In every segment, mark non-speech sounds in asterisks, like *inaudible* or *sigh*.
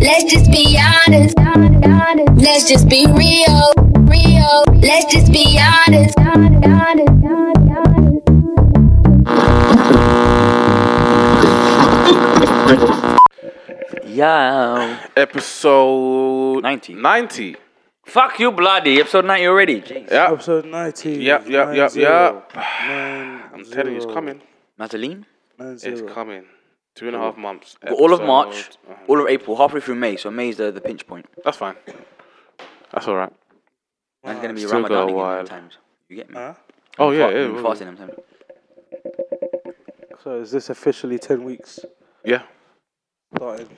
Let's just be honest. Let's just be real. Real. Let's just be honest. Yo. Episode 90. 90. Fuck you, bloody. Episode 90 already. Jeez. Yeah. Episode 90. Yep, yep, yep, Nine yep. *sighs* I'm telling you, it's coming. Madeline. Nine It's coming. Two and a half months. Got all of March, uh-huh. all of April, halfway through May. So May's the, the pinch point. That's fine. That's all right. And it's going to be Still got a Ramadan again while. times. You get me? Huh? Oh, yeah, Fa- yeah. I'm well, fasting them times. So is this officially 10 weeks? Yeah. Starting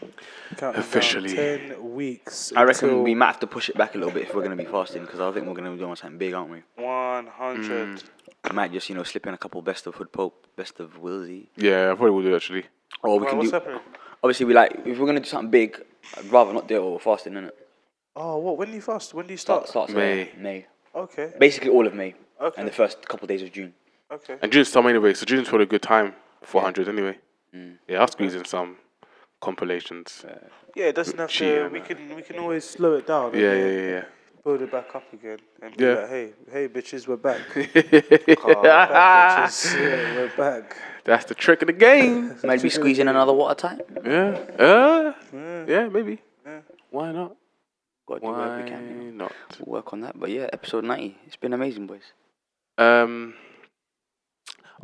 counting down Officially. 10 weeks. I reckon we might have to push it back a little bit if we're going to be fasting because I think we're going to be doing something big, aren't we? 100. I might just, you know, slip in a couple best of Hood Pope, best of Willzy. Yeah, I probably will do actually. Or we Well, can what's do. happening? Obviously, we like, if we're going to do something big, I'd rather not do it while we're fasting, innit? Oh, what? When do you fast? When do you start? Start, starts May. May. May. Okay. Basically, all of May. Okay. And the first couple of days of June. Okay. And June's summer anyway, so June's probably a good time for 100 anyway. Mm. Yeah, I'll squeeze in some compilations. Uh, yeah, it doesn't have to. Cheating, We man. can we can always slow it down. and Yeah, then yeah, yeah, Build it back up again and be Yeah. like, hey, hey, bitches, we're back. *laughs* yeah. Back, bitches. Yeah, we're back. That's the trick of the game. *laughs* Maybe squeeze in another water time. yeah. Uh, yeah, maybe. Why not? Got to do whatever we can. You Why know. not? We'll work on that. But yeah, episode 90. It's been amazing, boys. Um,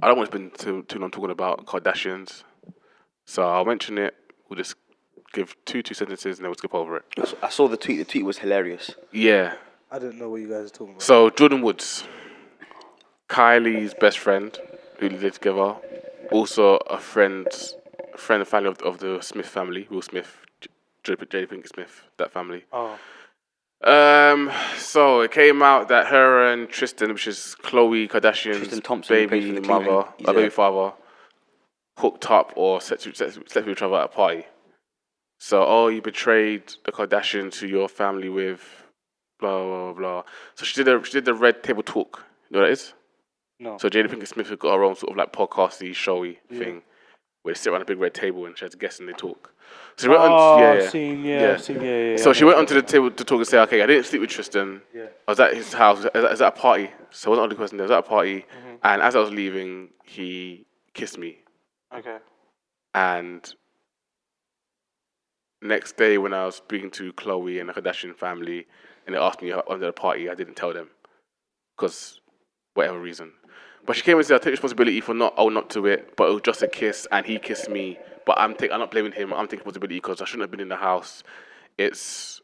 I don't want to spend too, too long talking about Kardashians, so I'll mention it. We'll just give two two sentences and then we'll skip over it. I saw the tweet. The tweet was hilarious. Yeah. I didn't know what you guys are talking about. So Jordyn Woods, Kylie's best friend, who lived together, also a friend, a friend and family of, of the Smith family, Will Smith, J- Jada Jada Pinkett Smith, that family. oh, Um, so it came out that her and Tristan, which is Khloe Kardashian's Tristan Thompson, who baby for the Cleveland- mother, uh, a- baby father, hooked up or slept with, slept with each other at a party. So, oh, you betrayed the Kardashians to your family with blah blah blah. blah. So she did a she did the red table talk. You know what that is? No. So Jada Pinkett Smith has got her own sort of like podcasty, showy thing where they sit around a big red table and she has to guess and they talk. So she went oh, on, yeah, I've yeah. seen, yeah, Yeah. Seen, yeah, yeah. yeah, So she went onto the table to talk and say, okay, I didn't sleep with Tristan. Yeah. I was at his house. I was at- I was at a party. So I wasn't the there. I was at a party. Mm-hmm. And as I was leaving, he kissed me. Okay. And next day, when I was speaking to Khloe and the Kardashian family, and they asked me under the party, I didn't tell them because whatever reason. But she came and said, I take responsibility for not owning up to it, but it was just a kiss, and he kissed me. But I'm, take, I'm not blaming him. I'm taking responsibility because I shouldn't have been in the house. It's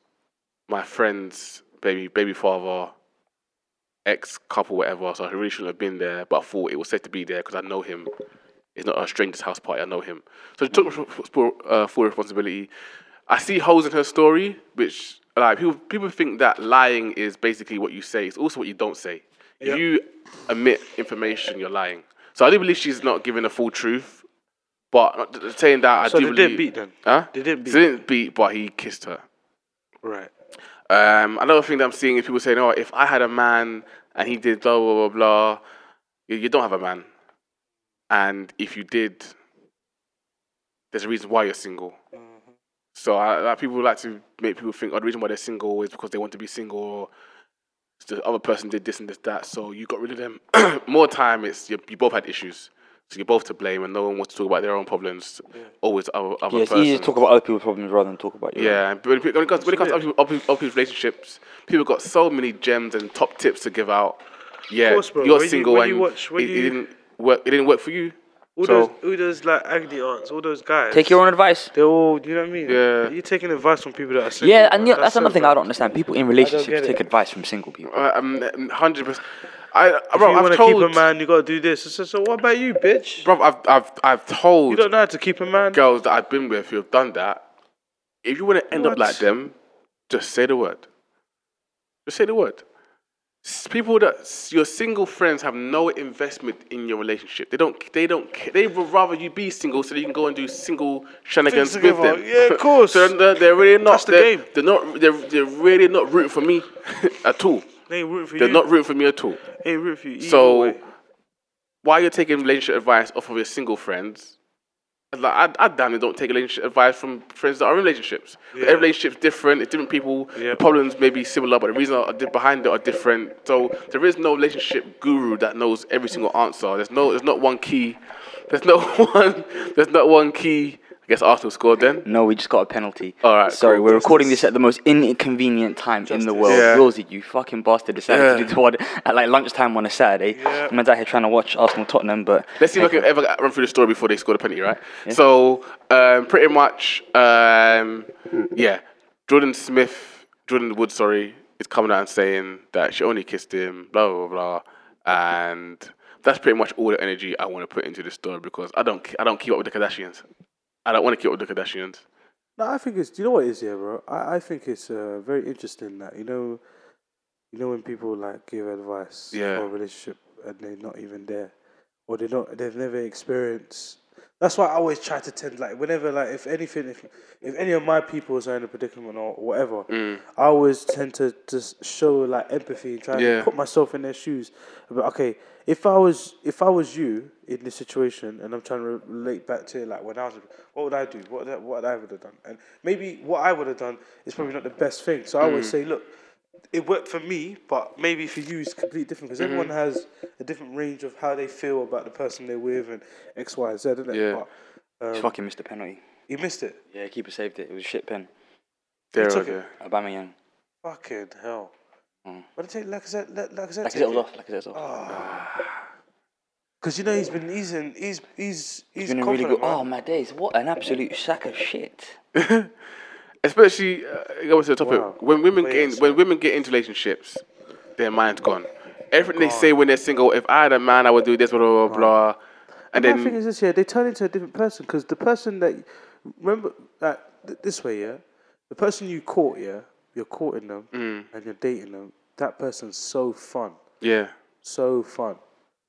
my friend's baby baby father, ex couple, whatever. So I really shouldn't have been there. But I thought it was safe to be there because I know him. It's not a stranger's house party. I know him. So she took uh, full responsibility. I see holes in her story, which like people people think that lying is basically what you say. It's also what you don't say. Yep. you admit information, you're lying. So I do believe she's not giving the full truth, but saying that I So do they believe. didn't beat then? Huh? They didn't beat. They didn't beat, but he kissed her. Right. Um, another thing that I'm seeing is people saying, "Oh, if I had a man and he did blah blah blah blah," you, you don't have a man, and if you did, there's a reason why you're single. So I, like, people like to make people think, "Oh, the reason why they're single is because they want to be single." Or the other person did this and this that, so you got rid of them. *clears throat* More time, it's you, you both had issues, so you're both to blame, and no one wants to talk about their own problems. Always other, other Yeah, it's person. easier to talk about other people's problems rather than talk about your own. Yeah, but when it when it comes, when it comes to other, people, other, other people's relationships, people got so many gems and top tips to give out. Yeah, course, bro. you're When you- single when and you watch- when it, it didn't work. It didn't work for you. All so those, all those like agony aunts, all those guys. Take your own advice. They're all, you know what I mean? Yeah. You're taking advice from people that are single. Yeah, and that's so another thing bad. I don't understand. People in relationships take it. advice from single people. uh, um, hundred percent. I, If bro, you I've want to told, keep a man, you gotta do this. So, so what about you, bitch? bro, I've, I've, I've told. You don't know how to keep a man. girls that I've been with who have done that. If you want to end up like them, just say the word. Just say the word. People that your single friends have no investment in your relationship. They don't. They don't. They would rather you be single so that you can go and do single shenanigans with them. Yeah, of *laughs* course. so they're, they're really not. That's the they're, game. They're not. They're, they're really not rooting for me *laughs* at all. They ain't rooting for They're you. not rooting for me at all. They ain't rooting for you. So way. while you're taking relationship advice off of your single friends, Like I, I damn it don't take relationship advice from friends that are in relationships. Yeah. Every relationship's different. It's different people. Yeah. The problems may be similar, but the reasons are behind it are different. So there is no relationship guru that knows every single answer. There's no. There's not one key. There's no *laughs* one. There's not one key. I guess Arsenal scored then. No, we just got a penalty. All right, Sorry, cool. we're recording this at the most inconvenient time in the world. Yeah. Willzy, you fucking bastard, decided Yeah. to do the one at like lunchtime on a Saturday. Yeah. Man's out here trying to watch Arsenal Tottenham, but Let's see if I can ever run through the story before they score the penalty, right? So, um, pretty much, um, yeah, Jordan Smith, Jordyn Wood, sorry, is coming out and saying that she only kissed him, blah, blah, blah, and that's pretty much all the energy I want to put into the story because I don't, I don't keep up with the Kardashians. I don't want to keep up with the Kardashians. No, I think it's. Do you know what it is, yeah, bro? I, I think it's uh, very interesting that you know, you know when people like give advice Yeah. for a relationship and they're not even there, or they are not they've never experienced. That's why I always try to tend like whenever like if anything if if any of my people are in a predicament or whatever, I always tend to just show like empathy and try Yeah. to put myself in their shoes. But okay, if I was if I was you in this situation and I'm trying to relate back to like when I was, what would I do? What would I, what I would have done? And maybe what I would have done is probably not the best thing. So I always Mm. say, look, it worked for me, but maybe for you it's completely different because everyone Mm-hmm. has a different range of how they feel about the person they're with and X, Y, Z, isn't it? Yeah. But just fucking missed the penalty. he missed it. Yeah, keeper saved it. It was a shit pen. There, took okay. it. Aubameyang. Fucking hell. Mm. What did it take? Lacazette, La- Lacazette Like take it was it? off. Like it was off. Because you know he's been he's in he's he's he's, It's been a really good. man. Oh my days! What an absolute sack of shit. *laughs* Especially, uh, going to the topic, Wow. when women But get in, when women get into relationships, their mind's gone. Everything they say when they're single, if I had a man, I would do this, blah blah blah. blah. And And my thing is this, yeah, they turn into a different person because the person that remember that th- this way, yeah, the person you caught, yeah, you're courting them Mm. and you're dating them. That person's so fun, yeah, so fun.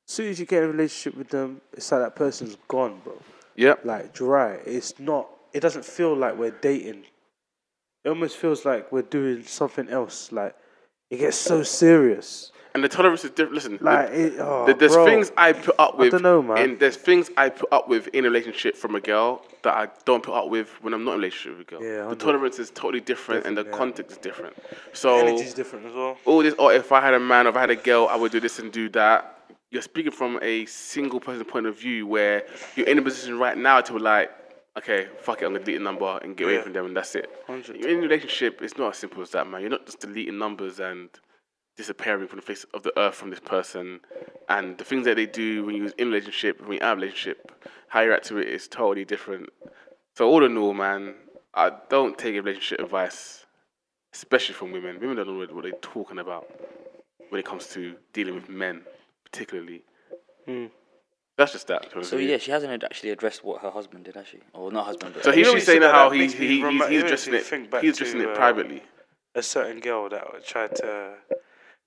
As soon as you get in a relationship with them, it's like that person's gone, bro. Yeah. Like dry. It's not. It doesn't feel like we're dating. It almost feels like we're doing something else. Like it gets so serious. and the tolerance is different. Listen, Like the- it, oh, the- there's bro. things I put up with. dunno, man. And there's things I put up with in a relationship from a girl that I don't put up with when I'm not in a relationship with a girl. Yeah, the tolerance is totally different, and the yeah. context is different. So Energy's different as well. all this, or if I had a man, or if I had a girl, I would do this and do that. You're speaking from a single person point of view where you're in a position right now to like, okay, fuck it, I'm gonna delete a number and get away Yeah. from them, and that's it. 100. You're in a relationship, it's not as simple as that, man. You're not just deleting numbers and disappearing from the face of the earth from this person. And the things that they do when you're in a relationship, when you're out of a relationship, how you react to it is totally different. So all in all, man, I don't take relationship advice, especially from women. Women don't know what what they're talking about when it comes to dealing with men, particularly. Hmm. That's just that. to be honest So yeah, she hasn't actually addressed what her husband did, has she? Or not husband, but So he's know just when you saying how that, he's makes me he, he's, he's addressing it. think back He's addressing to, it uh, privately. a certain girl that tried to.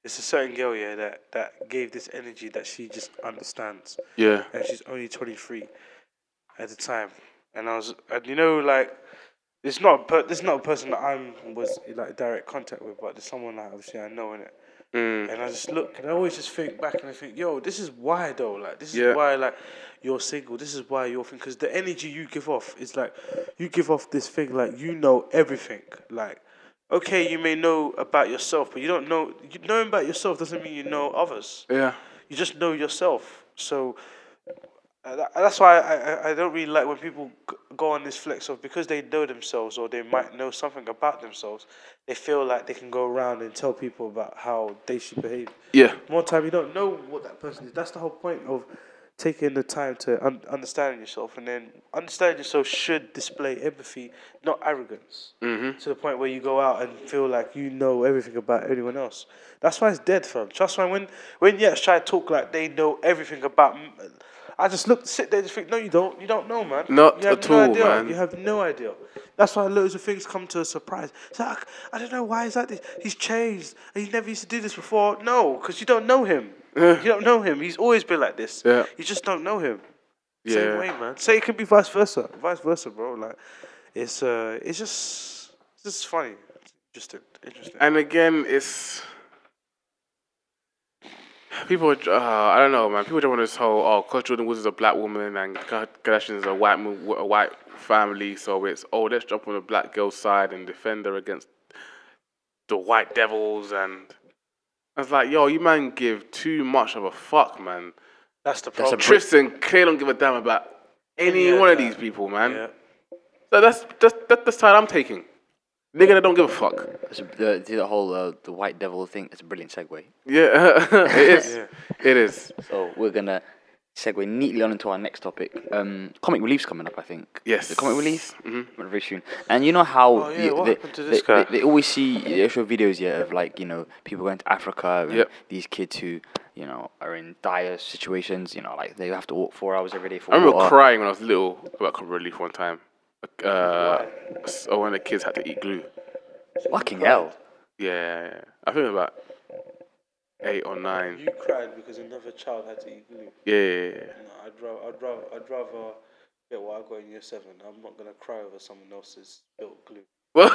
It's a certain girl, yeah, that that gave this energy that she just understands, Yeah. and she's only twenty three at the time. And I was, and you know, like, it's not, a per, this is not a person that I'm was in, like direct contact with, but there's someone that obviously I know in it. Mm. And I just look, and I always just think back, and I think, yo, this is why though. Like, this is Yeah. why, like, you're single. This is why you're because the energy you give off is like, you give off this thing like you know everything. Like, okay, you may know about yourself, but you don't know. You knowing about yourself doesn't mean you know others. Yeah. You just know yourself. So. Uh, tha- That's why I, I, I don't really like when people go on this flex of because they know themselves or they might know something about themselves, they feel like they can go around and tell people about how they should behave Yeah. more time you don't know what that person is. That's the whole point of taking the time to un- understand yourself, and then understanding yourself should display empathy, not arrogance. Mm-hmm. To the point where you go out and feel like you know everything about anyone else. That's why it's dead, fam. That's why when when yes try to talk like they know everything about. m- I just look, sit there, and just think, no, you don't. You don't know, man. Not you have at no all, idea. man. You have no idea. That's why loads of things come to a surprise. It's like, I don't know why is that. This? He's changed. He never used to do this before. No, because you don't know him. you don't know him. He's always been like this. Yeah. You just don't know him. Yeah. Same way, man. Say it can be vice versa. Vice versa, bro. Like, it's uh, it's just, it's just funny. Interesting. Interesting. And again, it's People, are- uh, I don't know, man. People jump on this whole, oh, because Jordyn Woods is a black woman and Ka- Kardashian is a white, mo- a white family, so it's, oh, let's jump on the black girl's side and defend her against the white devils. And I was like, yo, you man give too much of a fuck, man. That's the a problem. Tristan clearly don't give a damn about any Yeah, one of these people, man. yeah. So that's that's that's the side I'm taking. Nigga that don't give a fuck. It's a, the, the whole uh, the white devil thing. It's a brilliant segue. Yeah, *laughs* it is. It is. So we're gonna segue neatly on into our next topic. Um, comic relief's coming up, I think. Yes. The comic relief. Mm-hmm. Very soon. And you know how Oh, yeah, you- what they, to this guy? They, they always see they show videos yeah of like you know people going to Africa and Yep. these kids who you know are in dire situations. You know like they have to walk four hours every day for I remember water. crying when I was little about comic relief one time. Uh, so when the kids had to eat glue. Fucking hell. Yeah, I think it was about eight or nine. You cried because another child had to eat glue. Yeah, yeah, yeah. No, I'd rather, I'd rather, I'd rather get what I got in year seven. I'm not gonna cry over someone else's built glue. I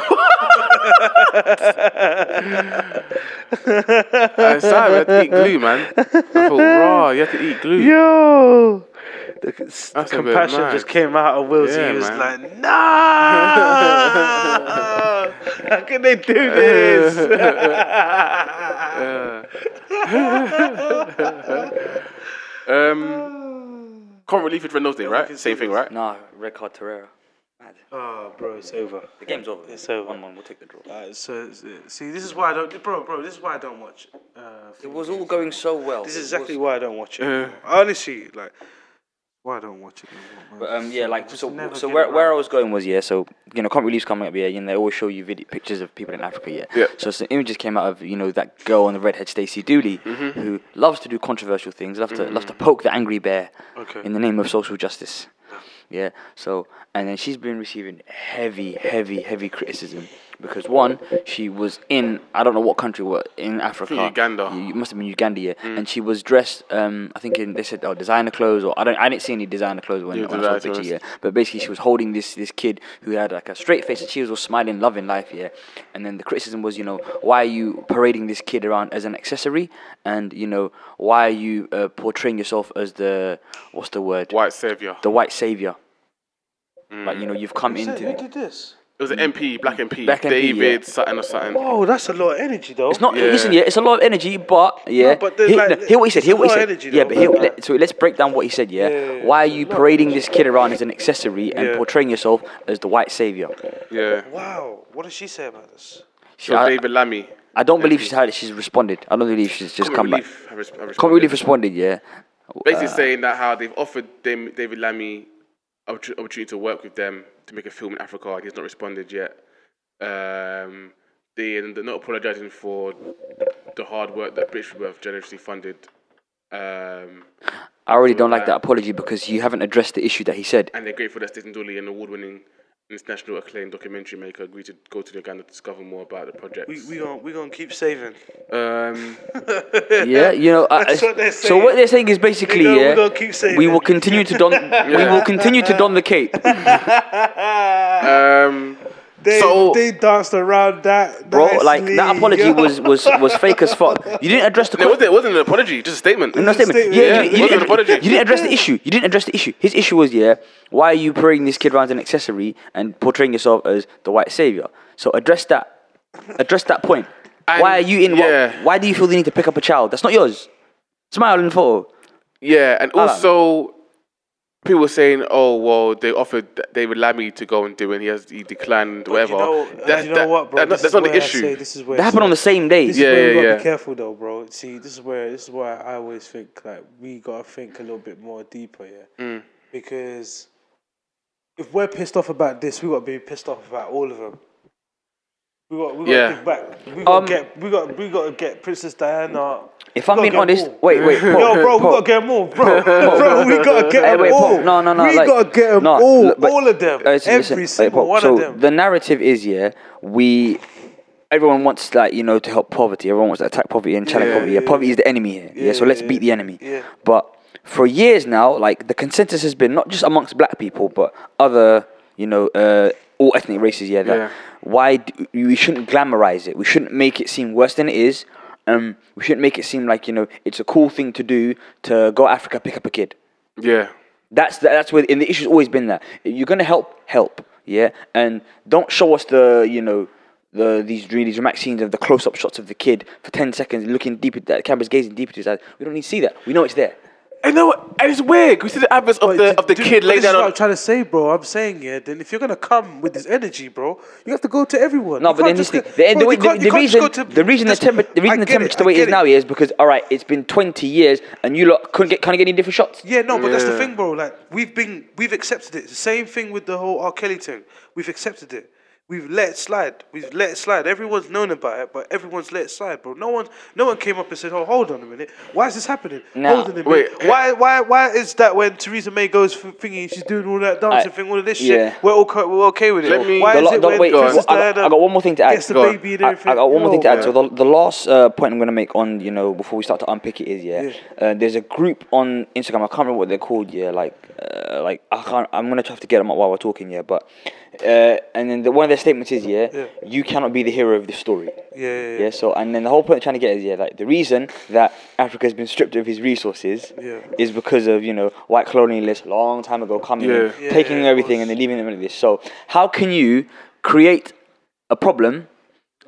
started, we had to eat glue, man. I thought, raw, you have to eat glue. Yo, the, c- That's the a bit compassion mad. just came out of Willzy. Yeah, he was man. like, "No, *laughs* how can they do this?" *laughs* *laughs* Um, comic relief is Red Nose Day, right? Same thing, right? Nah, Red Card Torreira. Mad. oh, bro, it's over. The game's over. It's over. One one. We'll take the draw. Uh, so, so- see, this is why I don't, bro, bro. This is why I don't watch. Uh, It was all going so well. This is exactly was- why I don't watch it. Yeah. anymore. Honestly, like, why I don't watch it anymore. But um, yeah, like Just so. So where, around. where I was going was yeah. So you know, comic relief's coming up. Yeah, you know, they always show you video pictures of people in Africa. Yeah. Yeah. So some images came out of you know that girl on the redhead, Stacey Dooley, Mm-hmm. who loves to do controversial things. Loves to loves to poke the angry bear Okay. in the name of social justice. Yeah. So and then she's been receiving heavy, heavy, heavy criticism because one, she was in I don't know what country, what in Africa. Uganda. You- It must have been Uganda, yeah. And she was dressed, um, I think in they said oh designer clothes or I don't I didn't see any designer clothes when, Yeah, when I saw the picture, yeah. But basically she was holding this this kid who had like a straight face and she was all smiling, loving life, yeah. And then the criticism was, you know, why are you parading this kid around as an accessory? And you know, why are you uh, portraying yourself as the what's the word? White savior. The white savior. Mm. Like you know, you've come Who said- into. who did this? It was an MP, black MP, Black MP, David yeah. something or something. Oh, that's a lot of energy, though. It's not. Yeah. Listen, yeah, it's a lot of energy, but yeah. No, but then, hear, like, no, hear what he said. it's Hear a what he lot of said. energy, yeah, though, but hear, but- let, so let's break down what he said. Yeah. Yeah, yeah, yeah. Why are you parading this kid around as an accessory and Yeah. portraying yourself as the white savior? Yeah. Wow, what does she say about this? She- So I, David Lammy. I don't believe she's had. it. She's responded. I don't believe she's just Comic come back. relief have res- have Can't responded. really responded. Yeah. Basically Uh, saying that how they've offered them, David Lammy opportu- opportunity to work with them to make a film in Africa. and He's not responded yet. Um, they, they're not apologising for the hard work that British Worth generously funded. Um, I already don't like uh, that apology because you haven't addressed the issue that he said. and they're grateful that Stephen Dooley, an award-winning international acclaimed documentary maker, agreed to go to Uganda to discover more about the project. We we gonna we gonna keep saving. um, *laughs* Yeah, you know. I, what they're so what they're saying is basically, They go, yeah, "We gonna keep saving." we will continue to don, *laughs* we will continue to don the cape. *laughs* um, They So- they danced around that, Bro, like that apology yo. was was was fake as fuck. You didn't address the no, it wasn't, it wasn't an apology, just a statement. no statement. statement. Yeah, Yeah, you, you, didn't, apology. you didn't address the issue. You didn't address the issue. His issue was yeah, why are you parading this kid around as an accessory and portraying yourself as the white savior? So address that. Address that point. And- why are you in? yeah. What, why do you feel the need to pick up a child? That's not yours. Smile in the photo. Yeah, and Alan. also people were saying, "Oh, well, they offered David Lammy to go and do it, and he has he declined, But whatever." You know, That- you know that- what, bro? that- that's is not the where I issue. say this is where That happened on the same day. This Yeah, is where yeah, gotta yeah. be careful though, bro. See, this is where this is why I always think like we gotta think a little bit more deeper, yeah. Mm. Because if we're pissed off about this, we gotta be pissed off about all of them. We got we got Yeah. to think back. We got Um, get we got we got to get Princess Diana. If I'm being honest, more. wait, wait, Paul, Yo, bro, we gotta get more, *laughs* bro. bro, we gotta get Hey, them wait, all. No, no, no. We like, gotta get them no, all, look, but- all of them, uh, listen, every listen, single Paul, one so of them. the narrative is, yeah, we, everyone wants like you know to help poverty. Everyone wants to attack poverty and challenge Yeah, poverty. Yeah, yeah, poverty is the enemy here. Yeah, so let's beat the enemy. yeah. But for years now, like the consensus has been not just amongst black people, but other, you know, uh, all ethnic races. Yeah, that Yeah. why d- we shouldn't glamorize it. We shouldn't make it seem worse than it is. Um, we shouldn't make it seem like you know it's a cool thing to do to go Africa pick up a kid. Yeah. That's the, that's where and the issue's always been that you're gonna help, help, yeah, and don't show us the you know the these really dramatic scenes of the close up shots of the kid for ten seconds looking deep at that camera's gazing deep into his eyes. We don't need to see that. We know it's there. I know, and it's weird. We see the adverts of But the of the dude, kid but laying this is what on. I'm trying to say, bro. I'm saying, yeah. Then if you're gonna come with this energy, bro, you have to go to everyone. No, You but then can't just thing, go- the, bro, the, way- the, the can't just reason to- the reason the just- temper the reason the get temperature the way it is get now is because all right, it's been twenty years and you lot couldn't get can't get any different shots. Yeah, no, but that's the thing, bro. Like we've been, we've accepted it. The same thing with the whole R. Kelly thing. We've accepted it. We've let it slide. We've let it slide. Everyone's known about it, but everyone's let it slide, bro. No one, no one came up and said, "Oh, hold on a minute. Why is this happening? Nah. hold on a minute. Wait, why, why, why is that when Theresa May goes for thingy, she's doing all that dancing I- thing, all of this yeah. shit? We're all, co- we're okay with it. Let me- why is lo- it when wait, go on. Princess I got, Diana I got one more thing to add. gets the Go baby and I, everything? I got one more thing to Yo, add. So the, the last uh, point I'm gonna make on you know before we start to unpick it is yeah, Yeah. Uh, there's a group on Instagram. I can't remember what they're called. Yeah, like uh, like I can't. I'm gonna have to get them up while we're talking. Yeah, but uh, and then the, one of their statements is yeah, Yeah. you cannot be the hero of the story. yeah, yeah, Yeah. So and then the whole point I'm trying to get is yeah, like the reason that Africa has been stripped of his resources Yeah. is because of you know white colonialists long time ago coming in, Yeah. Yeah, taking yeah, everything and then leaving them like this. So how can you create a problem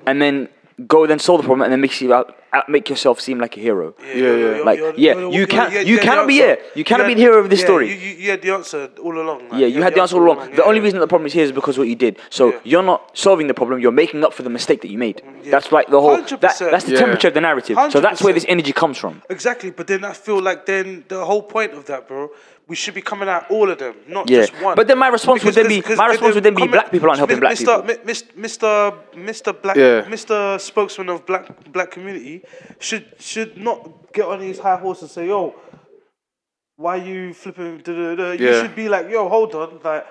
and then go then solve the problem and then make you out, out make yourself seem like a hero? Yeah, yeah. Like, yeah, you can't- you cannot be here. You cannot be the hero of this yeah, story. You, you, you had the answer all along. like, Yeah, you had the answer all along. The yeah, only yeah. reason the problem is here is because of what you did. So Yeah. you're not solving the problem. You're making up for the mistake that you made. Mm, yeah. That's like the whole. That, that's the Yeah. temperature of the narrative. So that's where this energy comes from. Exactly, but then I feel like then the whole point of that, bro, we should be coming at all of them, not Yeah. just one. But then my response would then be- my response would then be black people aren't helping black Mr. people. Mr. Mr. Black, Yeah. Mr. Spokesman of black black community should should not get on his high horse and say, "Yo, why you flipping?" Da. You Yeah. should be like, "Yo, hold on, like."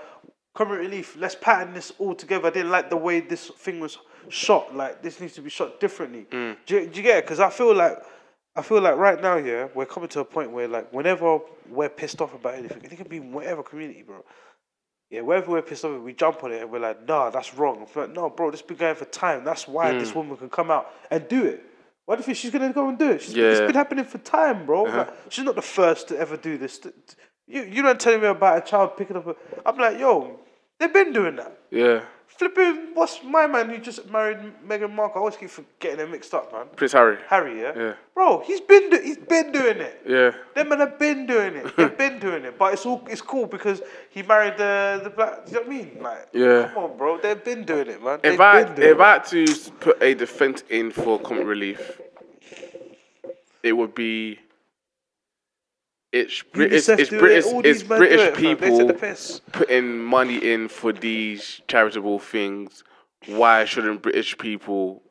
Comic relief. Let's pattern this all together. I didn't like the way this thing was shot. Like this needs to be shot differently. Mm. Do, you, do you get it? Because I feel like I feel like right now, yeah, we're coming to a point where like whenever we're pissed off about anything, it can be whatever community, bro. Yeah, wherever we're pissed off, we jump on it and we're like, nah, that's wrong. It's like, no, bro, this been going for time. That's why Mm. this woman can come out and do it. Why do you think she's gonna go and do it? She's, It's Yeah. been happening for time, bro. Uh-huh. Like, she's not the first to ever do this. Th- th- You you don't telling me about a child picking up a. I'm like, yo, they've been doing that. Yeah. Flipping, what's my man who just married Meghan Markle? I always keep getting them mixed up, man. Prince Harry. Harry, yeah? Yeah. Bro, he's been do- he's been doing it. Yeah. Them men have been doing it. They've *laughs* been doing it. But it's all it's cool because he married the the black. Do you know what I mean? Like, Yeah. come on, bro. They've been doing it, man. They've If I been doing if I had to put a defense in for comic relief, it would be it's Brit- it's, UNICEF it's do it, British it's these men do British it. They take people putting money in for these charitable things. Why shouldn't British people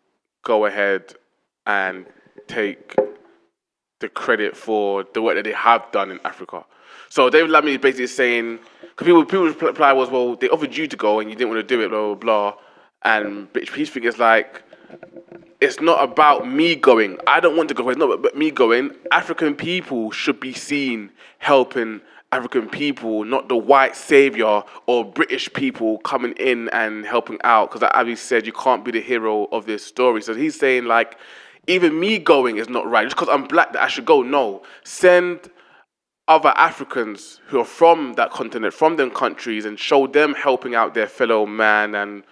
go ahead and take the credit for the work that they have done in Africa? So David Lammy is basically saying, because people people's reply was, well, they offered you to go and you didn't want to do it, blah blah blah, and British Peace thing is like, it's not about me going. I don't want to go. It's not about me going. African people should be seen helping African people, not the white savior or British people coming in and helping out. Because Abby said you can't be the hero of this story. So he's saying like, even me going is not right. Just because I'm black that I should go. No, send other Africans who are from that continent, from them countries, and show them helping out their fellow man and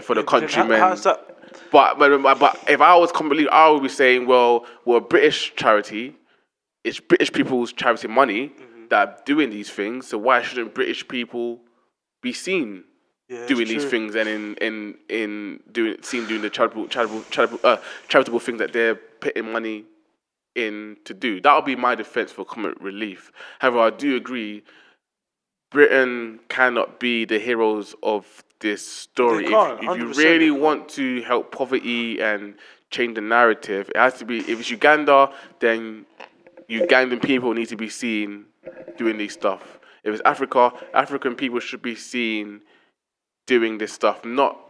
fellow But then how- countrymen. How's that? But, but but if I was completely, I would be saying, well, we're a British charity. It's British people's charity money Mm-hmm. that are doing these things. So why shouldn't British people be seen Yeah, doing these true. things and in in in doing seen doing the charitable charitable charitable uh, charitable things that they're putting money in to do? That would be my defense for comic relief. However, I do agree. Britain cannot be the heroes of this story. If, if you really want to help poverty and change the narrative, it has to be. If it's Uganda, then Ugandan people need to be seen doing these stuff. If it's Africa, African people should be seen doing this stuff, not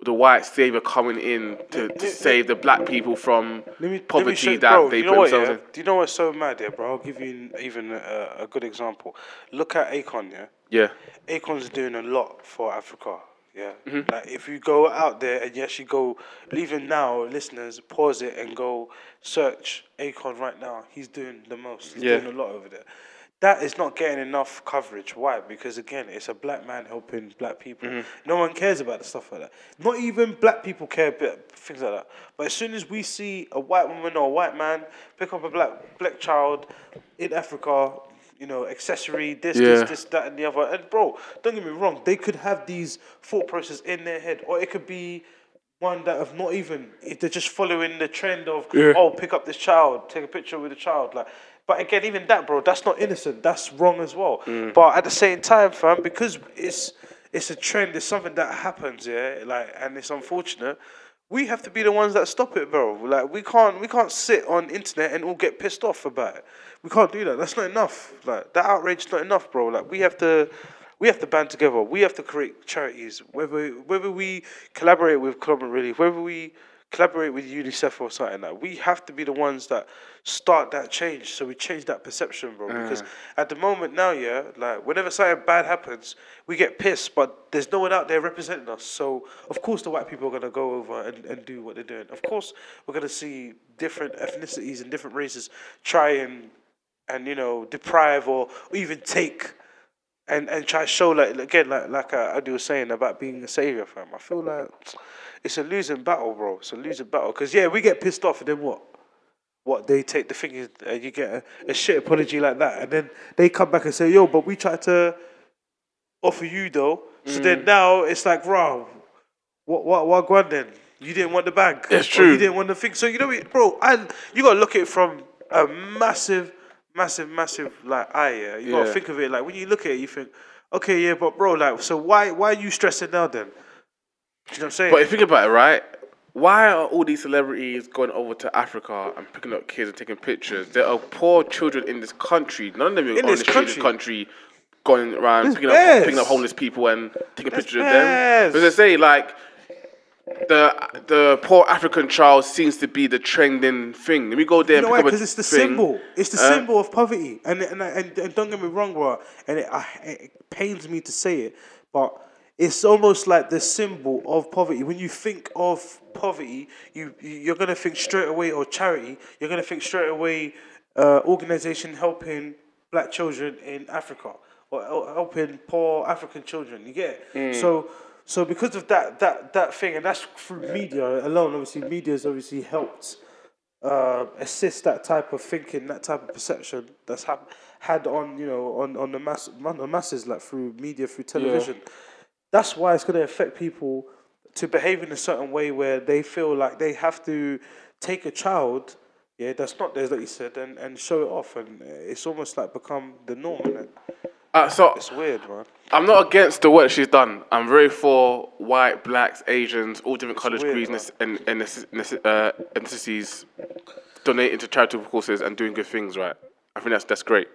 the white savior coming in to, to save the black people from me, poverty show, that bro, they put what, themselves yeah? in. Do you know what's so mad, yeah, bro? I'll give you even a, a good example. Look at Akon, yeah? Yeah, Akon's doing a lot for Africa. Yeah, Mm-hmm. like if you go out there and you actually go, even now, listeners, pause it and go search Akon right now. He's doing the most. He's Yeah. doing a lot over there. That is not getting enough coverage. Why? Because again, it's a black man helping black people. Mm-hmm. No one cares about the stuff like that. Not even black people care about things like that. But as soon as we see a white woman or a white man pick up a black black child in Africa, you know, accessory, this, Yeah. this, this, that, and the other. And bro, don't get me wrong, they could have these thought process in their head, or it could be one that have not even if they're just following the trend of Yeah. oh pick up this child, take a picture with the child, like. But again, even that, bro, that's not innocent. That's wrong as well. Mm. But at the same time, fam, because it's it's a trend, it's something that happens, yeah, like, and it's unfortunate. We have to be the ones that stop it, bro. Like we can't we can't sit on internet and all get pissed off about it. We can't do that. That's not enough. Like that outrage is not enough, bro. Like we have to we have to band together. We have to create charities. Whether whether we collaborate with Climate Relief, whether we collaborate with UNICEF or something like that. we have to be the ones that start that change. So we change that perception, bro. Because mm. at the moment now, yeah, like whenever something bad happens, we get pissed, but there's no one out there representing us. So of course the white people are gonna go over and, and do what they're doing. Of course we're gonna see different ethnicities and different races try and and you know deprive or, or even take and and try to show like again like like uh, Adi was saying about being a savior, fam. I feel like it's a losing battle, bro. It's a losing battle because yeah, we get pissed off and then what? What they take the thing is and you get a, a shit apology like that, and then they come back and say, "Yo, but we tried to offer you though." So Mm. then now it's like, "Bro, what what what go on then? You didn't want the bag. It's true. You didn't want the thing. So you know, bro, and you gotta look at it from a massive, massive, massive like eye. Yeah, you gotta think of it like when you look at it, you think, okay, yeah, but bro, like, so why why are you stressing now then? Do you know what I'm saying? But if you think about it, right? Why are all these celebrities going over to Africa and picking up kids and taking pictures? There are poor children in this country. None of them are In on this the this country. country going around picking up, picking up homeless people and taking There's pictures of them. As I say, like the the poor African child seems to be the trending thing. Let me go there You know why? pick up a Because it's the thing. symbol. It's the Uh, symbol of poverty. And and, and and don't get me wrong, bro. And it, I, it pains me to say it, but it's almost like the symbol of poverty. When you think of poverty, you you- you're gonna think straight away or charity. You're gonna think straight away uh, organization helping black children in Africa or helping poor African children. You get it? So. So because of that that that thing, and that's through media alone. Obviously, media has obviously helped uh, assist that type of thinking, that type of perception that's hap- had on you know on on the mass on the masses like through media, through television. That's why it's going to affect people to behave in a certain way where they feel like they have to take a child, yeah, that's not theirs, like you said, and, and show it off, and it's almost like become the norm. And Uh, so it's weird, man. I'm not against the work she's done. I'm very for white, blacks, Asians, all different colours, creeds, and and ethnici- uh, ethnicities donating to charitable causes and doing good things. Right? I think that's that's great.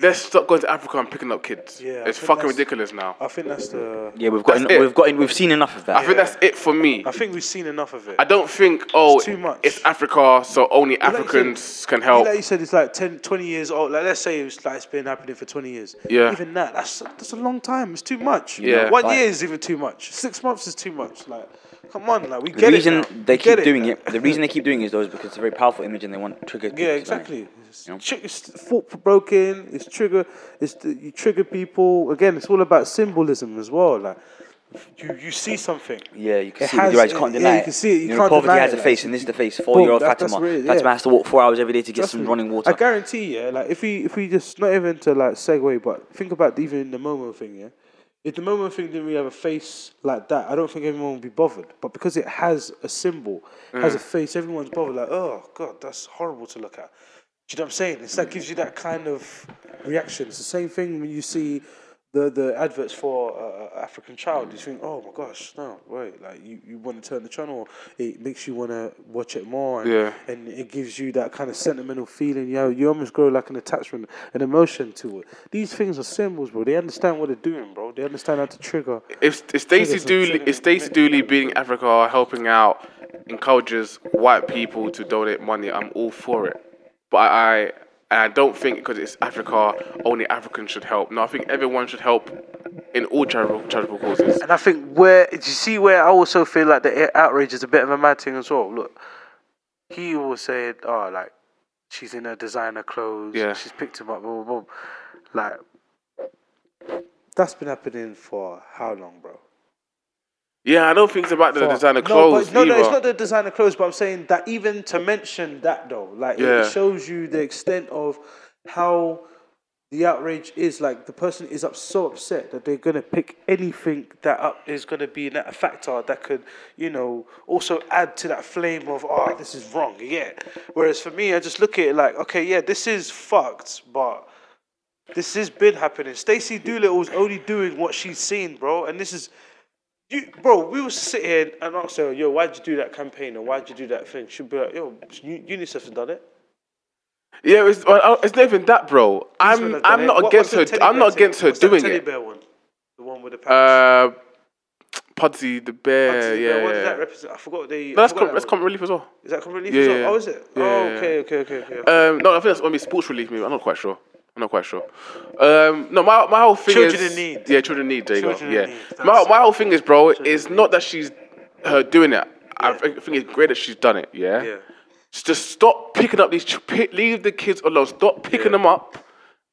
Let's stop going to Africa and picking up kids. Yeah, I it's think fucking that's- ridiculous now. I think that's the. Yeah, we've got That's it. we've got we've seen enough of that. I think that's it for me. I think we've seen enough of it. I don't think oh It's too much. it's Africa, so only Like you said- Africans can help. Like you said, it's like 10, 20 years old. Like let's say it's like it's been happening for twenty years. Yeah. Even that, that's that's a long time. It's too much. You Yeah. know, one Like- year is even too much. Six months is too much. Like, come on, like we the get reason it. now. they We keep doing now. it, the reason they keep doing it is though is because it's a very powerful image and they want trigger. Yeah, like- exactly. It's, you know? tri- it's thought provoking. It's trigger. It's the, you trigger people. Again, it's all about symbolism as well. Like you you see something. Yeah, you can It see it with your eyes. You can't yeah, deny you it. can see it, you know, can't poverty has it, a like- face, and this is the face. Four-year-old that- Fatima. really- Fatima yeah. has to walk four hours every day to get Trust some me. running water. I guarantee, yeah. Like if we if we just not even to like segue, but think about even the Momo thing, yeah. If the Momo thing didn't really have a face like that, I don't think everyone would be bothered. But because it has a symbol, has a mm. face, everyone's bothered. Like, oh god, that's horrible to look at. Do you know what I'm saying? It's that gives you that kind of reaction. It's the same thing when you see the the adverts for uh, African child. You think, oh my gosh, no, wait, like you, you want to turn the channel. It makes you want to watch it more. And, Yeah. and it gives you that kind of sentimental feeling. You know, you almost grow like an attachment, an emotion to it. These things are symbols, bro. They understand what they're doing, bro. They understand how to trigger. if, if Stacey Dooley, if Stacey Dooley being Africa, helping out, encourages white people to donate money, I'm all for it. But I, And I don't think because it's Africa, only Africans should help. No, I think everyone should help in all charitable, charitable causes. And I think where do you see where I also feel like the outrage is a bit of a mad thing as well. Look, he was saying, "Oh, like she's in her designer clothes. Yeah. she's picked him up." Blah, blah, blah. Like that's been happening for how long, bro? Yeah, I don't think it's about the For- designer no, clothes but, no, no, it's not the designer clothes. But I'm saying that even to mention that though, like Yeah. it shows you the extent of how the outrage is. Like the person is up so upset that they're gonna pick anything that up is gonna be a factor that could, you know, also add to that flame of oh this is wrong. Yeah. Whereas for me, I just look at it like okay, yeah, this is fucked, but. This has been happening. Stacey Doolittle's only doing what she's seen, bro, and this is you, bro, we will sit here and ask her, yo, why'd you do that campaign or why'd you do that thing? She'll be like, yo, UNICEF has done it. Yeah, it's, it's not even that, bro. I'm I'm not against her. I'm not against her doing it. bear one? The one with the pants. Uh, Pudsey the bear. Teddy yeah, bear, what does that represent? I forgot they. No, that's com- that that's common relief as well. Is that common relief Yeah, as well? yeah. Oh, is it? Yeah, oh, yeah, yeah. okay, okay, okay, okay. Um, no, I think that's gonna be sports relief. Maybe I'm not quite sure. I'm not quite sure. Um, no, my my whole thing Children is in need. Yeah, children in need. There you go. Yeah, my my whole thing is, bro, is not that she's her doing it. I think it's great that she's done it. Yeah. Yeah. Just stop picking up these. ch- Pick, leave the kids alone. Stop picking Yeah. them up,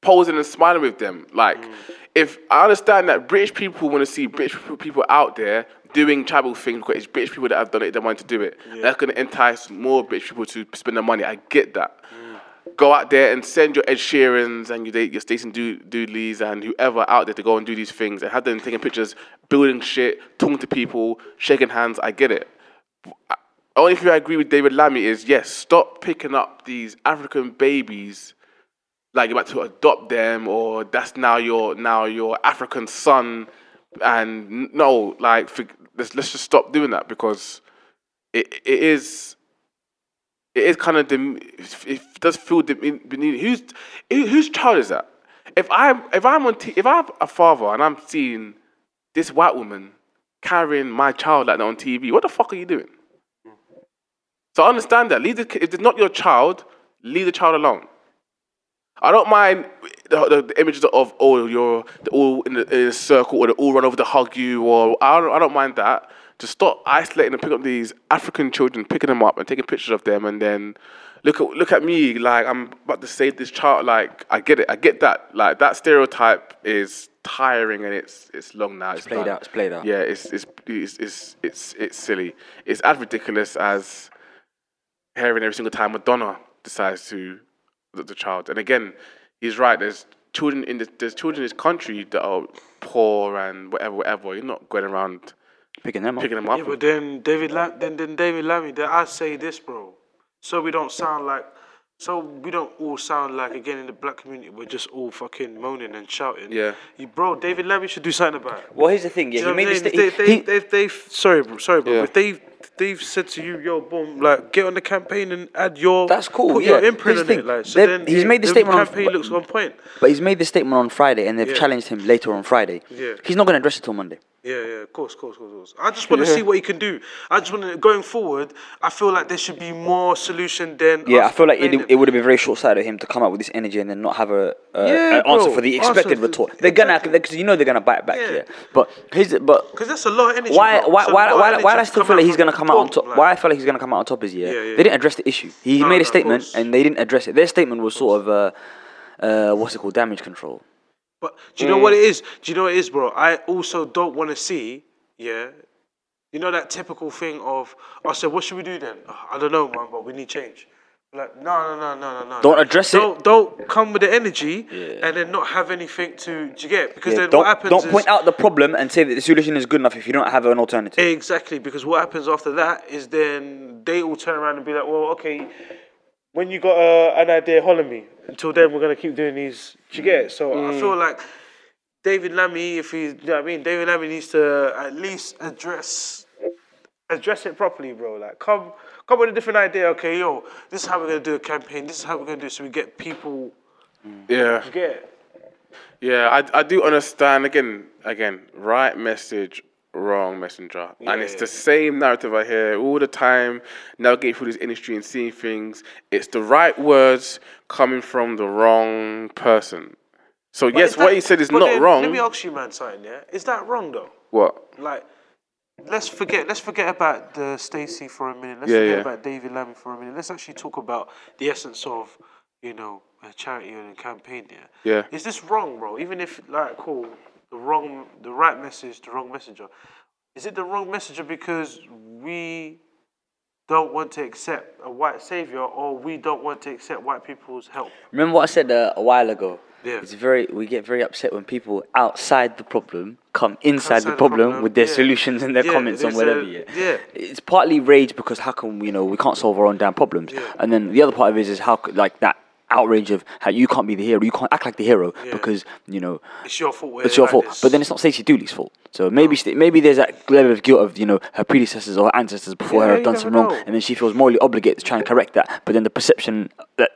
posing and smiling with them. Like, Mm. if I understand that British people want to see British people out there doing travel things because it's British people that have done it, they want to do it. That's going to entice more British people to spend their money. I get that. Go out there and send your Ed Sheerans and your, your Stacey Do- Doodleys and whoever out there to go and do these things and have them taking pictures, building shit, talking to people, shaking hands. I get it. Only thing I agree with David Lammy is yes, stop picking up these African babies like you're about to adopt them or that's now your now your African son and no like for, let's let's just stop doing that because it it is it is kind of dem- it does feel dem- beneath whose who- whose child is that if I'm if I'm on t- if I'm a father and I'm seeing this white woman carrying my child like that on TV what the fuck are you doing so I understand that. Leave the ki- if it's not your child, leave the child alone. I don't mind the, the, the images of oh you're all in the, in a circle or they all run over to hug you or I don't I don't mind that. Just stop isolating and pick up these African children, picking them up and taking pictures of them, and then look at look at me like I'm about to save this child. Like I get it, I get that. Like that stereotype is tiring and it's it's long now. It's, played done. out, it's played out. Yeah, it's it's it's it's it's, it's silly. It's as ridiculous as hearing every single time Madonna decides to adopt the child. And again, he's right. There's children in this, there's children in this country that are poor and whatever, whatever. You're not going around Picking them up. picking them up. Yeah, but then David, Lam- then then David Lammy, then I say this, bro. So we don't sound like, so we don't all sound like again in the black community we're just all fucking moaning and shouting. Yeah. you, bro. David Lammy should do something about it. Well, here's the thing. Yeah, Do you he know made what this. I'm sta- saying? he- If they, they, sorry, bro, sorry, bro. Yeah. If they they've said to you, yo, boom, like get on the campaign and add your, That's cool, put yeah. your imprint Here's the on it, like. So they've- then he's it- made the the statement on- campaign looks on point. But he's made the statement on Friday, and they've Yeah. challenged him later on Friday. Yeah. He's not going to address it till Monday. Yeah, yeah, of course, of course, of course. course. I just want to see what he can do. I just want to, going forward, I feel like there should be more solution than. Yeah, I feel like it, it would have been very short-sighted of him to come out with this energy and then not have a uh, Yeah, an answer for the expected retort. They're gonna because you know they're gonna bite back. Yeah. Yeah, but his but Because that's a lot of energy. why bro. why a why why, why I still feel like he's gonna come out on top, like- Why I feel like he's gonna come out on top is yeah, Yeah, yeah. they didn't address the issue. He No, made a statement and they didn't address it. Their statement was sort of uh, uh what's it called damage control. But do you know what mm. it is? Do you know what it is, bro? I also don't want to see, yeah. You know that typical thing of, oh, I said, what should we do then? "Oh, I don't know, man, but we need change. Like, no, no, no, no, no, no. Don't address it. Don't, don't come with the energy and then not have anything to, do you get? Because Yeah, then don't what happens don't is, point out the problem and say that the solution is good enough if you don't have an alternative. Exactly, because what happens after that is then they all turn around and be like, well, okay, when you got uh, an idea, holler me. Until then, we're gonna keep doing these. Do you get it? So I feel like David Lammy, if he's, you know what I mean, David Lammy needs to at least address address it properly, bro. Like, come come with a different idea. Okay, yo, this is how we're gonna do a campaign. This is how we're gonna do it so we get people. Yeah, You get it? yeah, I, I do understand. Again, again, right message, wrong messenger. and it's Yeah. the same narrative I hear all the time, navigating through this industry and seeing things. It's the right words coming from the wrong person. So, But yes, is what he said is not then, wrong. Let me ask you, man, something. Yeah, is that wrong though? what? Like, let's forget. Let's forget about the Stacey for a minute. Let's Yeah, forget yeah. about David Lammy for a minute. Let's actually talk about the essence of, you know, a charity and a campaign. Yeah. Yeah. Is this wrong, bro? Even if, like, cool, the wrong, the right message, the wrong messenger. Is it the wrong messenger because we don't want to accept a white savior, or we don't want to accept white people's help? Remember what I said uh, a while ago? Yeah. It's very we get very upset when people outside the problem come inside Outside the the problem, problem, with their yeah. solutions and their Yeah, comments on whatever. a- yeah. yeah. It's partly rage because how come you know we can't solve our own damn problems, and then the other part of it is how like that outrage of how you can't be the hero, you can't act like the hero because you know It's your fault. it's your like fault. this. But then it's not Stacey Dooley's fault. So maybe st- maybe there's that level of guilt of you know her predecessors or her ancestors before Yeah, her have done never something wrong, and then she feels morally obligated to try and correct that. But then the perception that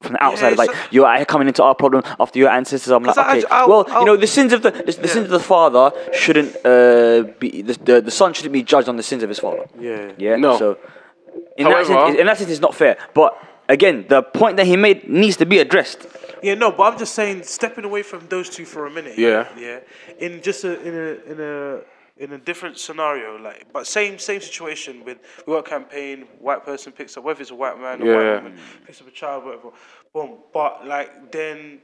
from the outside is like it's a- you're coming into our problem after your ancestors. I'm like, 'Cause I- okay, I'll- well, I'll- you know, the sins of the the, the sins of the father shouldn't uh, be the, the the son shouldn't be judged on the sins of his father. Yeah. Yeah. No. So in that sense, in that sense, it's not fair. But again, the point that he made needs to be addressed. Yeah, no, but I'm just saying, stepping away from those two for a minute. Yeah. yeah. In just a in a in a in a different scenario, like, but same same situation with we got a campaign. White person picks up, whether it's a white man or Yeah. white woman, picks up a child, whatever. Boom. But like then,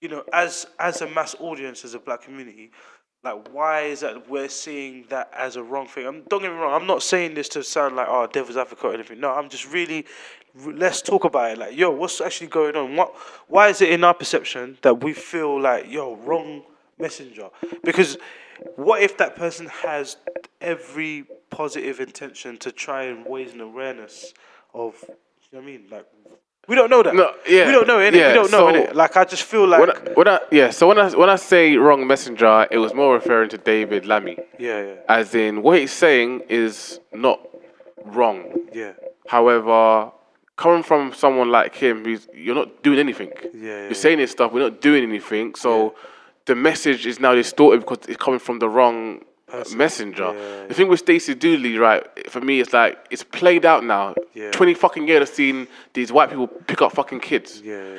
you know, as as a mass audience, as a black community. Like, why is that we're seeing that as a wrong thing? I'm, don't get me wrong. I'm not saying this to sound like, oh, devil's advocate or anything. No, I'm just really, r- let's talk about it. Like, yo, what's actually going on? What, why is it in our perception that we feel like, yo, wrong messenger? Because what if that person has every positive intention to try and raise an awareness of, you know what I mean? Like, we don't know that. No, yeah, We don't know, innit? yeah, we don't know, so- innit? Like, I just feel like, When I, when I, yeah, so when I when I say wrong messenger, it was more referring to David Lammy, yeah, yeah, as in what he's saying is not wrong. yeah. However, coming from someone like him, who's you're not doing anything. yeah, You're saying this stuff, we're not doing anything. So the message is now distorted because it's coming from the wrong messenger. Yeah, The thing with Stacey Dooley, right? For me, it's like it's played out now. Yeah. Twenty fucking years I've seen these white people pick up fucking kids. Yeah,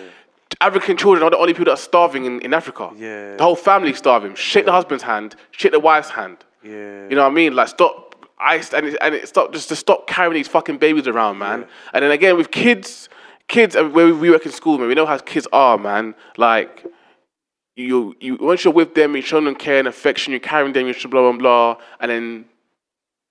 African children are the only people that are starving in, in Africa. Yeah. The whole family starving. Shake the husband's hand, shake the wife's hand. yeah. You know what I mean? Like stop I and it, and it stop just to stop carrying these fucking babies around, man. And then again with kids, kids uh, where we work in school, man, we know how kids are, man. Like you you once you're with them, you're showing them care and affection, you're carrying them, you're blah blah blah, and then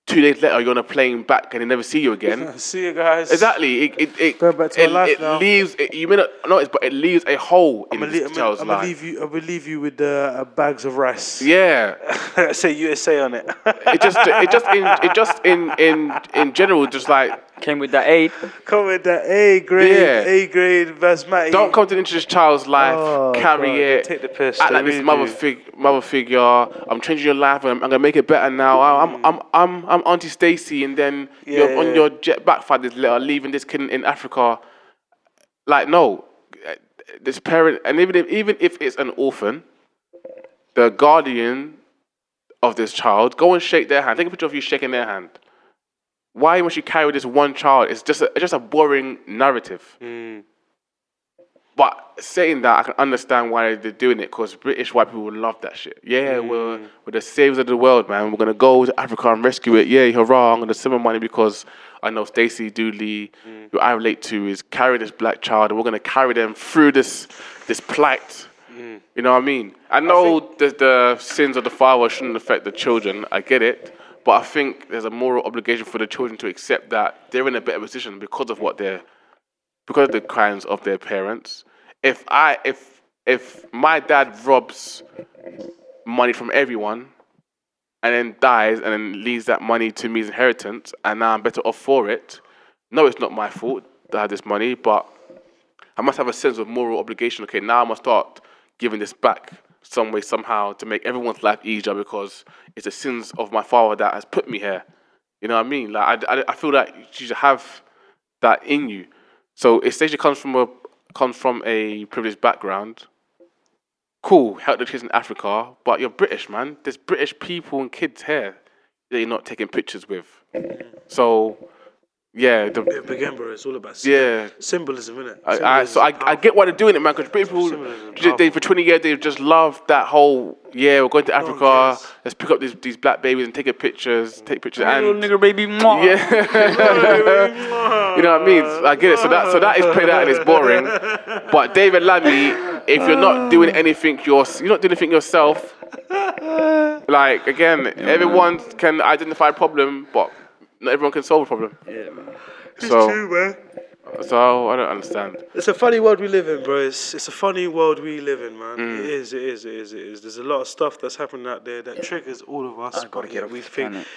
two days later you're on a plane back and they never see you again. *laughs* See you guys. Exactly. It it, it, Going back to it, life it now. leaves it, you may not notice, but it leaves a hole I'm in gonna, this I'm, child's I'm gonna life. leave you. I'm gonna leave you with uh, bags of rice. Yeah. *laughs* Say USA on it. *laughs* it just it just in it just in in in general just like Came with that aid. Come with that A grade, Yeah. A grade basmati. don't come to into this child's life Oh, carry God, it take the piss, act they like this mother fig mother figure I'm changing your life and I'm, I'm gonna make it better now I'm I'm I'm I'm Auntie Stacey and then you're Yeah, on your jet back this letter leaving this kid in, Africa like no this parent and even if even if it's an orphan the guardian of this child go and shake their hand take a picture of you shaking their hand why must you carry this one child? It's just a, it's just a boring narrative. Mm. But saying that, I can understand why they're doing it because British white people love that shit. Yeah, we're, we're the saviors of the world, man. We're gonna go to Africa and rescue it. Yeah, hurrah! I'm gonna send my money because I know Stacey Dooley, mm. who I relate to, is carrying this black child, and we're gonna carry them through this this plight. Mm. You know what I mean? I know the, the sins of the father shouldn't affect the children. I get it, but I think there's a moral obligation for the children to accept that they're in a better position because of what they're because of the crimes of their parents. If I if if my dad robs money from everyone and then dies and then leaves that money to me as inheritance and now I'm better off for it, no, it's not my fault that I have this money, but I must have a sense of moral obligation. Okay, now I must start giving this back some way, somehow, to make everyone's life easier because it's the sins of my father that has put me here. You know what I mean? Like I, I, I feel that you should have that in you. So if Stacia comes from a comes from a privileged background, cool, help the kids in Africa, but you're British, man. There's British people and kids here. that you're not taking pictures with. So, yeah, the, Yeah, Big Emperor, it's all about sym- yeah. symbolism, innit? I, I, so I, I get why they're doing it, man. Because people, Symbolism, they, for 20 years, they've just loved that whole, yeah, we're going to oh, Africa, cares. let's pick up these, these black babies and take a pictures, take pictures. Little And, nigger baby. mwah. yeah. *laughs* you know what I mean? I get it. So that, so that is played out and it's boring. But David Lammy, if you're not *laughs* doing anything, you're, you're not doing anything yourself, like, again, everyone can identify a problem, but not everyone can solve a problem. Yeah, man. So, True, man. so I don't understand. It's a funny world we live in, bro. It's, it's a funny world we live in, man. Mm. It is, it is, it is, it is. There's a lot of stuff that's happening out there that triggers all of us. I gotta but get yet off we this think planet.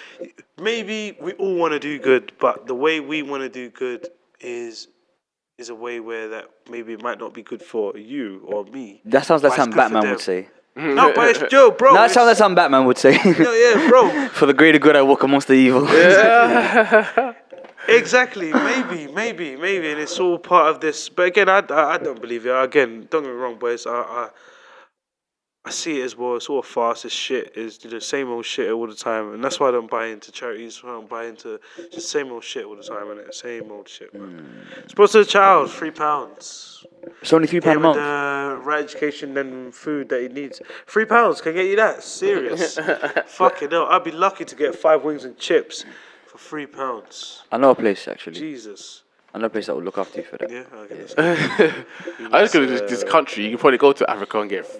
maybe we all want to do good, but the way we want to do good is is a way where that maybe it might not be good for you or me. That sounds like But something Batman would say. Mm-hmm. No, but it's Joe, bro. No, that it's- sounds like Batman would say. *laughs* No, yeah, bro. *laughs* For the greater good, I walk amongst the evil. Yeah. *laughs* Exactly. Maybe, maybe, maybe, and it's all part of this. But again, I, I, I don't believe it. Again, don't get me wrong, boys. I, I, I see it as well. It's all fast as shit. It's the same old shit all the time, and that's why I don't buy into charities. Why I don't buy into just same old shit all the time, and it same old shit. Man. Mm. Sponsor a child, three pounds. It's only three pound pound a month. the right education and uh, food that he needs. Three pounds can get you that. Serious. *laughs* Fucking hell. I'd be lucky to get five wings and chips for three pounds. I know a place actually. Jesus. I know a place that will look after you for that. Yeah, okay. That's *laughs* good. I just go to this, this country. You can probably go to Africa and get f-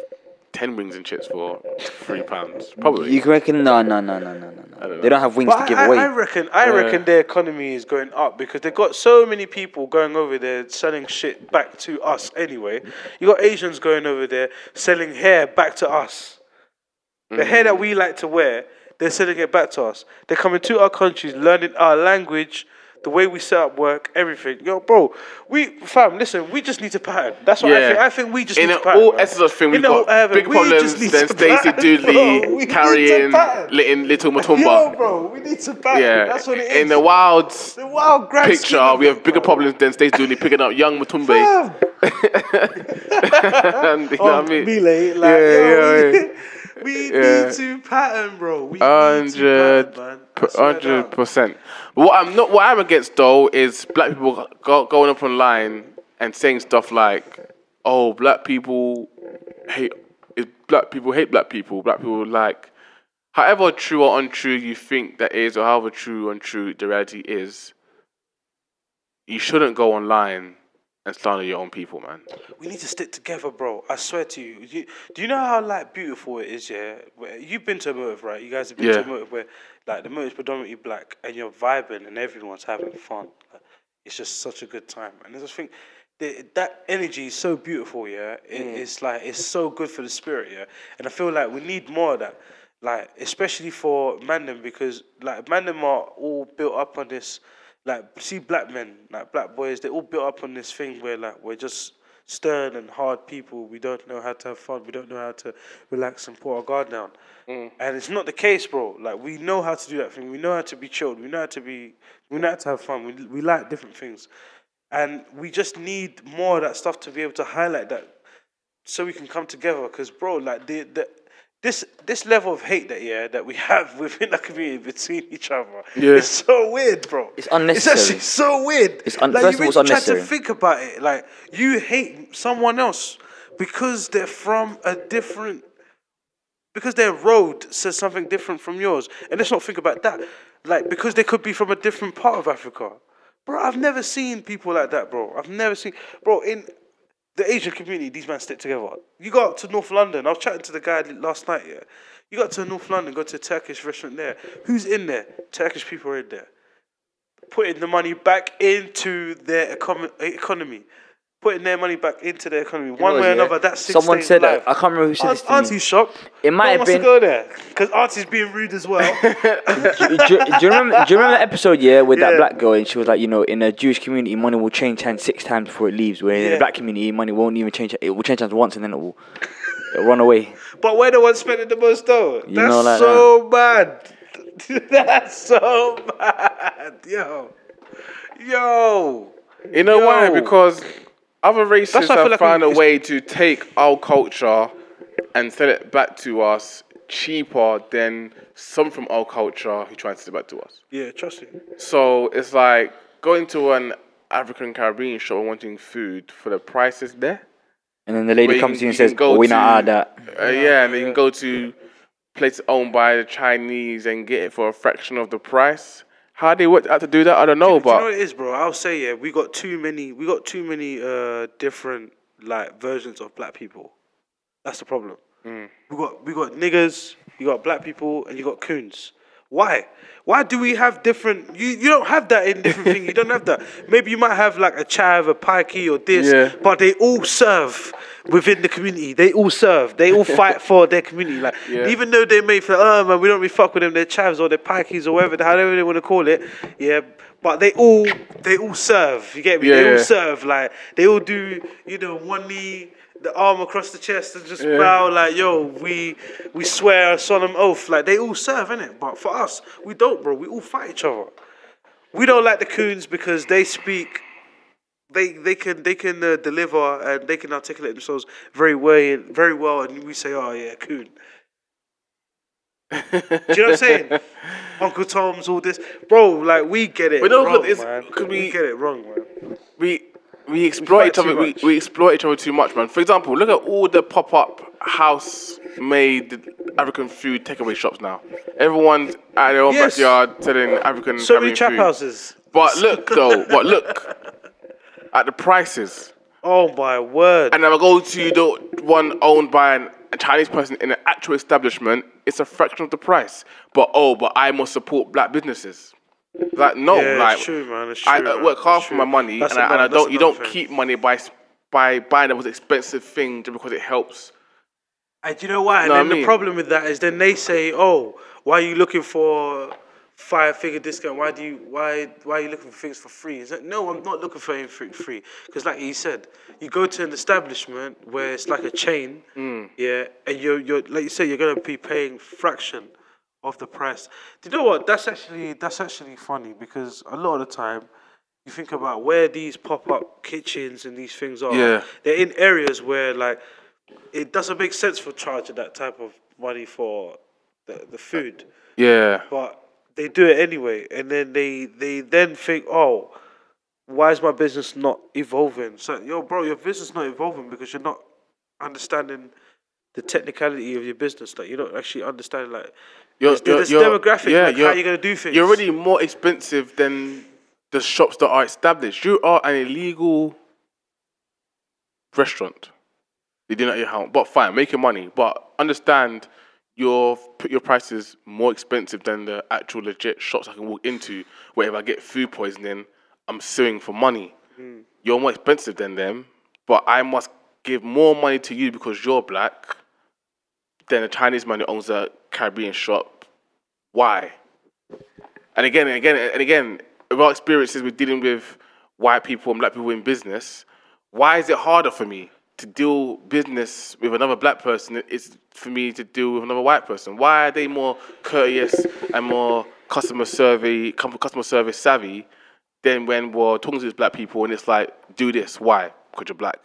ten wings and chips for three pounds. Probably. You can reckon? No, no, no, no, no, no. no. They don't have wings But to give I, away. I reckon I reckon their economy is going up because they've got so many people going over there selling shit back to us anyway. You got Asians going over there selling hair back to us. The hair that mm. we like to wear, they're selling it back to us. They're coming to our countries, learning our language, the way we set up work, everything. Yo, bro, we fam, listen, we just need to pattern. That's what yeah. I think. I think we just in need a, to pattern. all essence of thing, we've got urban, big we problems. Then Stacey Dooley *laughs* carrying little, little *laughs* Matumba. Yo, bro, we need to pattern. Yeah. that's what it is. In the wild, the wild picture, we have bigger bro. problems than Stacey Dooley picking up young Matumba. *laughs* and, you know oh, what I oh, mean? Mele, like, yeah, yeah, yeah. We, we yeah. need to pattern, bro. We 100, need to pattern, man. 100%. But what I'm not, what I'm against though, is black people go, going up online and saying stuff like, "Oh, black people hate, black people hate black people. Black people like." However true or untrue you think that is, or however true or untrue the reality is, you shouldn't go online and slander your own people, man. We need to stick together, bro. I swear to you. you. Do you know how like beautiful it is? Yeah, Where- you've been to a motive, right? You guys have been to Yeah. a motive where like the motive's predominantly black, and you're vibing, and everyone's having fun. Like, it's just such a good time, and I just think. the- That energy is so beautiful, yeah. It, mm. It's like it's so good for the spirit, yeah. And I feel like we need more of that, like especially for Mandem because like Mandem are all built up on this, like see black men, like black boys, they're all built up on this thing where like we're just stern and hard people. We don't know how to have fun. We don't know how to relax and put our guard down. Mm. And it's not the case, bro. Like we know how to do that thing. We know how to be chilled. We know how to be. We know how to have fun. We we like different things, and we just need more of that stuff to be able to highlight that, so we can come together. Because, bro, like the the. This this level of hate that yeah that we have *laughs* within the community between each other, Yeah. it's so weird, bro. It's unnecessary. It's actually so weird. It's un- like, first you of all, it's really try to think about it. Like you hate someone else because they're from a different, because their road says something different from yours. And let's not think about that. Like because they could be from a different part of Africa, bro. I've never seen people like that, bro. I've never seen, bro. In the Asian community, these men stick together. You go up to North London. I was chatting to the guy last night. Yeah, you got to North London, go to a Turkish restaurant there. Who's in there? Turkish people are in there putting the money back into their economy, economy. Putting their money back into the economy, one know, way or yeah, another. That's six someone said life. that- I can't remember who said Aunt, this to me. Auntie's shop. It might no have one wants been- to go there because Auntie's being rude as well. do, *laughs* do, do you remember? Do you remember the episode? Yeah, with that black girl, and she was like, you know, in a Jewish community, money will change hands six times before it leaves. Where in Yeah. the black community, money won't even change. It will change hands once, and then it will, it'll run away. but we're the ones spending the most though. You That's know like so bad. *laughs* That's so bad, yo, yo. You know why? Because other races That's have feel like found we- a way to take our culture and sell it back to us cheaper than some from our culture who try to sell it back to us. Yeah, trust me. So it's like going to an African Caribbean shop and wanting food for the prices there. And then the lady comes to you and says, go oh, we not to- add that. Uh, yeah, and then you can go to places owned by the Chinese and get it for a fraction of the price. How they work out to do that, I don't know, Do you know what it is, bro? I'll say yeah, we got too many. We got too many uh different like versions of black people. That's the problem. Mm. We got we got niggers, you got black people, and you got coons. Why? Why do we have different? You you don't have that in different things. You don't have that. Maybe you might have like a chav, a pikey, or this, Yeah. but they all serve within the community. They all serve. They all *laughs* fight for their community. Like Yeah. even though they may feel, oh man, we don't really fuck with them. They're chavs or they're pikeys or whatever, however they want to call it. Yeah, but they all they all serve. You get me? they Yeah. all serve. Like they all do. You know, one knee. The arm across the chest and just bow like, yo, we we swear a solemn oath. Like they all serve, innit? But for us, we don't, bro. We all fight each other. We don't like the coons because they speak they they can they can uh, deliver and they can articulate themselves very well very well and we say oh yeah coon do you know what I'm saying *laughs* Uncle Tom's all this bro like we get it But no, wrong man could we, we- get it wrong man we we exploit each other. too We, much. we exploit each other too much, man. For example, look at all the pop-up house-made African food takeaway shops now. Everyone's at their own Yes. backyard selling African so many Caribbean trap food. houses But look though, but look *laughs* at the prices. oh my word And then I go to the one owned by an, a Chinese person in an actual establishment. It's a fraction of the price. But oh, but I must support black businesses. Like no, yeah, like it's true man it's I, true, I man. work hard It's for my money, That's and I, and I don't. You don't thing. keep money by by buying the most expensive thing just because it helps. And you know why? And Know then I the problem with that is then they say, "Oh, why are you looking for five figure discount? Why do you why why are you looking for things for free?" Is that no? I'm not looking for anything free because, like he said, you go to an establishment where it's like a chain, Mm. yeah, and you're you're like you said, you're gonna be paying fraction of the price. Do you know what? That's actually that's actually funny because a lot of the time. You think about where these pop-up kitchens and these things are. Yeah. They're in areas where like it doesn't make sense for charging that type of money for the, the food, Yeah, but they do it anyway, and then they they then think, oh, why is my business not evolving? So, yo, bro, your business not evolving because you're not understanding the technicality of your business. Like you're not actually understanding like You're- there's, there's you're- you're- demographic, yeah, like how you're- gonna do things. you're already more expensive than the shops that are established. You are an illegal restaurant. They did not your house, but fine, make your money. But understand, your put your prices more expensive than the actual legit shops I can walk into. Where if I get food poisoning, I'm suing for money. Hmm. You're more expensive than them, but I must give more money to you because you're black than a Chinese man who owns a Caribbean shop. Why? And again, and again, and again, with our experiences with dealing with white people and black people in business, why is it harder for me to deal business with another black person than it's for me to deal with another white person? Why are they more courteous and more customer survey, customer service savvy than when we're talking to these black people and it's like, do this? Why? Because you're black.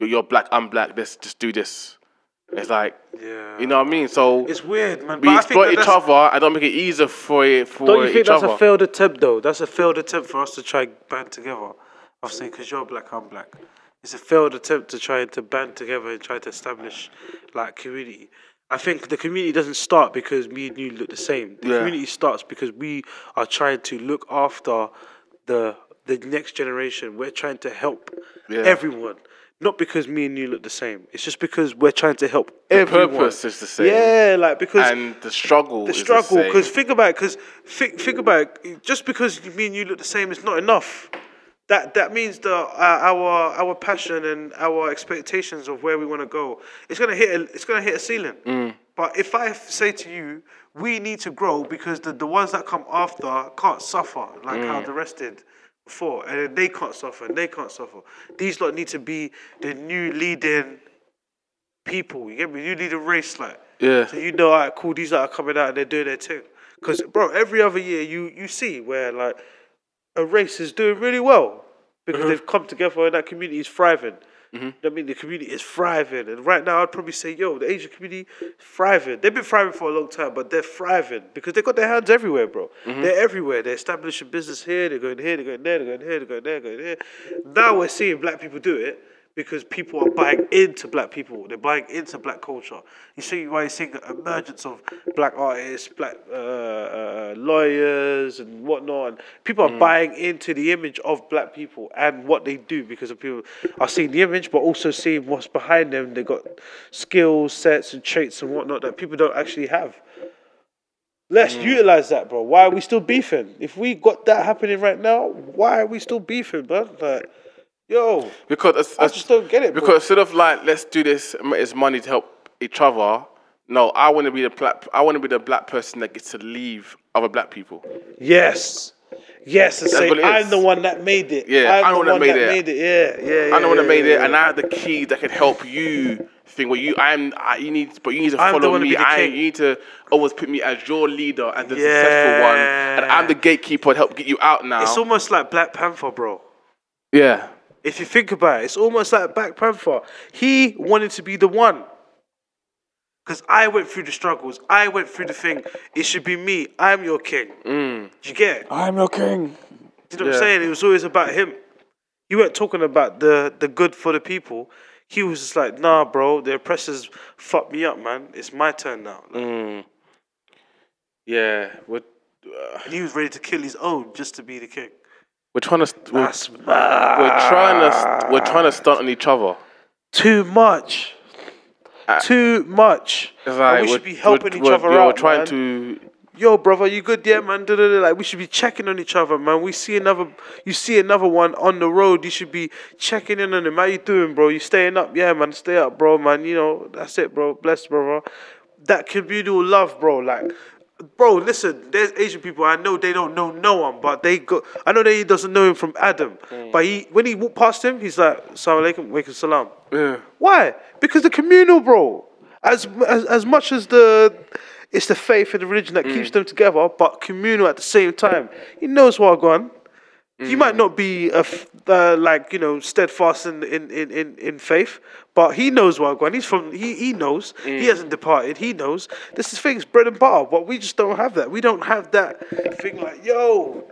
You're black. I'm black. Let's just do this. It's like, yeah, you know what I mean? So it's weird, man. we but I think exploit that each that's- other. I don't make it easier for it for Don't you think that's other. a failed attempt, though? That's a failed attempt for us to try and band together. Obviously, because you're black, I'm black. It's a failed attempt to try to band together and try to establish like community. I think the community doesn't start because me and you look the same. The Yeah. community starts because we are trying to look after the the next generation. We're trying to help Yeah. everyone. Not because me and you look the same. It's just because we're trying to help The everyone. purpose is the same. Yeah, like because and the struggle. the struggle because think about it because think, think about it just because me and you look the same is not enough that that means that uh, our our passion and our expectations of where we want to go it's gonna hit a, it's gonna hit a ceiling Mm. but if I say to you we need to grow because the, the ones that come after can't suffer like how Mm. the rest did before and they can't suffer and they can't suffer these lot need to be the new leading people you get me you lead a race like Yeah. so you know, alright, cool. These that are coming out and they're doing their thing. Because, bro, every other year you you see where like a race is doing really well because mm-hmm. they've come together and that community is thriving. Mm-hmm. You know I mean? The community is thriving. And right now, I'd probably say, yo, the Asian community is thriving. They've been thriving for a long time, but they're thriving because they got their hands everywhere, bro. Mm-hmm. They're everywhere. They're establishing business here, they're going here, they're going there, they're going here, they're going there, They're going here. Now we're seeing black people do it because people are buying into black people. They're buying into black culture. You see why you're seeing the emergence of black artists, black uh, uh, lawyers, and whatnot. And people are buying into the image of black people and what they do because of people are seeing the image, but also seeing what's behind them. They've got skills, sets, and traits and whatnot that people don't actually have. Let's utilize that, bro. Why are we still beefing? If we got that happening right now, why are we still beefing, bro? Like, yo, Because it's, I just don't get it, bro. Because instead of like, let's do this, it's money to help each other. No, I want to be the black. I want to be the black person that gets to leave other black people. Yes. Yes, and say I'm the one that made it. Yeah, I'm I'm the the one that made it. Yeah, yeah, yeah. I know when I yeah, made yeah, it, and. I have the key that can help you think what you. I'm. I, you need, but you need to I'm follow one to me. the I. You need to always put me as your leader and the successful one, and I'm the gatekeeper to help get you out now. It's almost like Black Panther, bro. yeah. If you think about it, it's almost like Black Panther. He wanted to be the one. Because I went through the struggles. I went through the thing. It should be me. I'm your king. Mm. Do you get it? I'm your king. Do you know what I'm saying? It was always about him. You weren't talking about the, the good for the people. He was just like, nah, bro, the oppressors fucked me up, man. It's my turn now. Mm. Yeah. We're uh, And he was ready to kill his own just to be the king. We're trying to. st- We're, we're trying to. st- We're trying to stunt on each other. too much. Uh, too much. It's And like we should be helping each other out. We're trying man. to. Yo, brother, you good? Yeah, man. Da, da, da. Like we should be checking on each other, man. We see another, you see another one on the road. You should be checking in on him. How you doing, bro? You staying up? Yeah, man. Stay up, bro, man. You know that's it, bro. Bless, brother. That communal love, bro. Like, bro, listen. There's Asian people. I know they don't know no one, but they go. I know that he doesn't know him from Adam, mm. but he when he walked past him, he's like, "Assalamu alaikum, wa alaikum salam." Yeah. Why? Because the communal, bro. As as as much as the it's the faith and the religion that mm. keeps them together, but communal at the same time. He knows what I've gone. You might not be a f- uh, like you know steadfast in in, in, in, faith, but he knows what gone. He's from he he knows. He hasn't departed. He knows. This is things bread and butter, but we just don't have that. We don't have that thing like yo.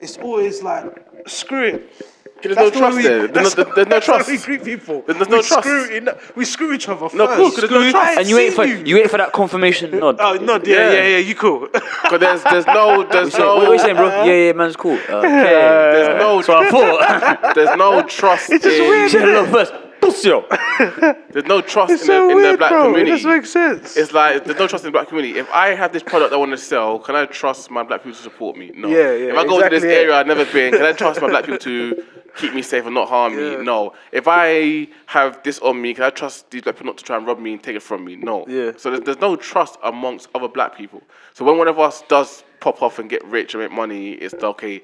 It's always like screw it. There's no That's the trust we- there. There's no, there's no trust. we greet people. There's no we trust. Screw in, we screw each other No, first. cool, 'cause there's no trust. And you wait for you. you wait for that confirmation uh, nod. Oh no, yeah, Yeah. yeah, yeah. You cool? *laughs* Because there's there's no *laughs* there's So, no what are you saying, bro? Yeah, yeah, man's cool. Uh, okay. there's no So I thought. *laughs* there's no trust. It's just weird. Say hello first. There's no trust It's in, the, so in the black bro. It community. doesn't make sense. It's like there's no trust in the black community. If I have this product I want to sell, can I trust my black people to support me? No. Yeah, yeah, If I go to this exactly, yeah. area I've never been, can I trust my black people to keep me safe and not harm Yeah. me? No. If I have this on me, can I trust these black people not to try and rob me and take it from me? No. Yeah. So there's, there's no trust amongst other black people. So when one of us does pop off and get rich and make money, it's okay.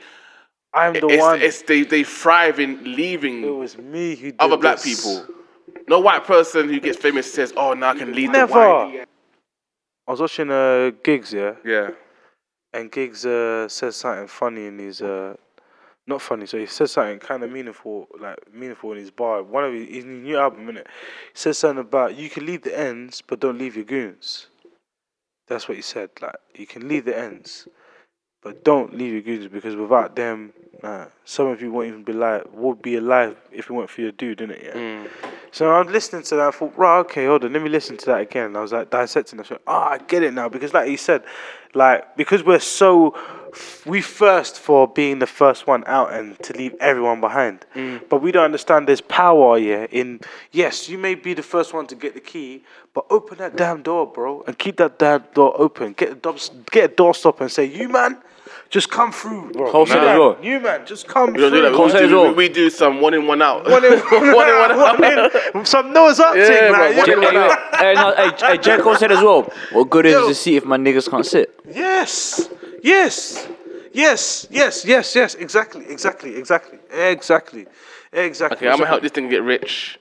I'm the it's, one. it's they they thrive in leaving it was me who did other black this. people. No white person who gets famous says, "Oh, now I can lead Never. the white." I was watching uh, Giggs, yeah, Yeah. and Giggs uh, says something funny in his uh, not funny. So he says something kind of meaningful, like meaningful in his bar. One of his, his new album, innit? He says something about you can leave the ends, but don't leave your goons. That's what he said. Like you can leave the ends, but don't leave your goons because without them, nah, some of you won't even be alive. Would be alive if it weren't for your dude, innit? Yeah. Mm. So I'm listening to that. I thought, right, okay, hold on, let me listen to that again. And I was like dissecting. I said, oh, I get it now because, like he said, like because we're so we first for being the first one out and to leave everyone behind, mm. but we don't understand there's power yeah in yes, you may be the first one to get the key, but open that damn door, bro, and keep that damn door open. Get a door, get a door stop and say, you man. Just come through, bro. Wholesale you as man, well. You man, just come We don't do through. that. We, do, we, we do some one in, one out. One in, *laughs* one in, one out. one in. Some Noah's Ark Yeah, thing, bro, one you in, one out. hey, no, hey, hey, J. Cole said as well. What good is Yo. to see if my niggas can't sit? Yes, yes, yes, yes, yes, yes. Exactly, exactly, exactly, exactly, exactly. Okay, I'm gonna help this thing get rich,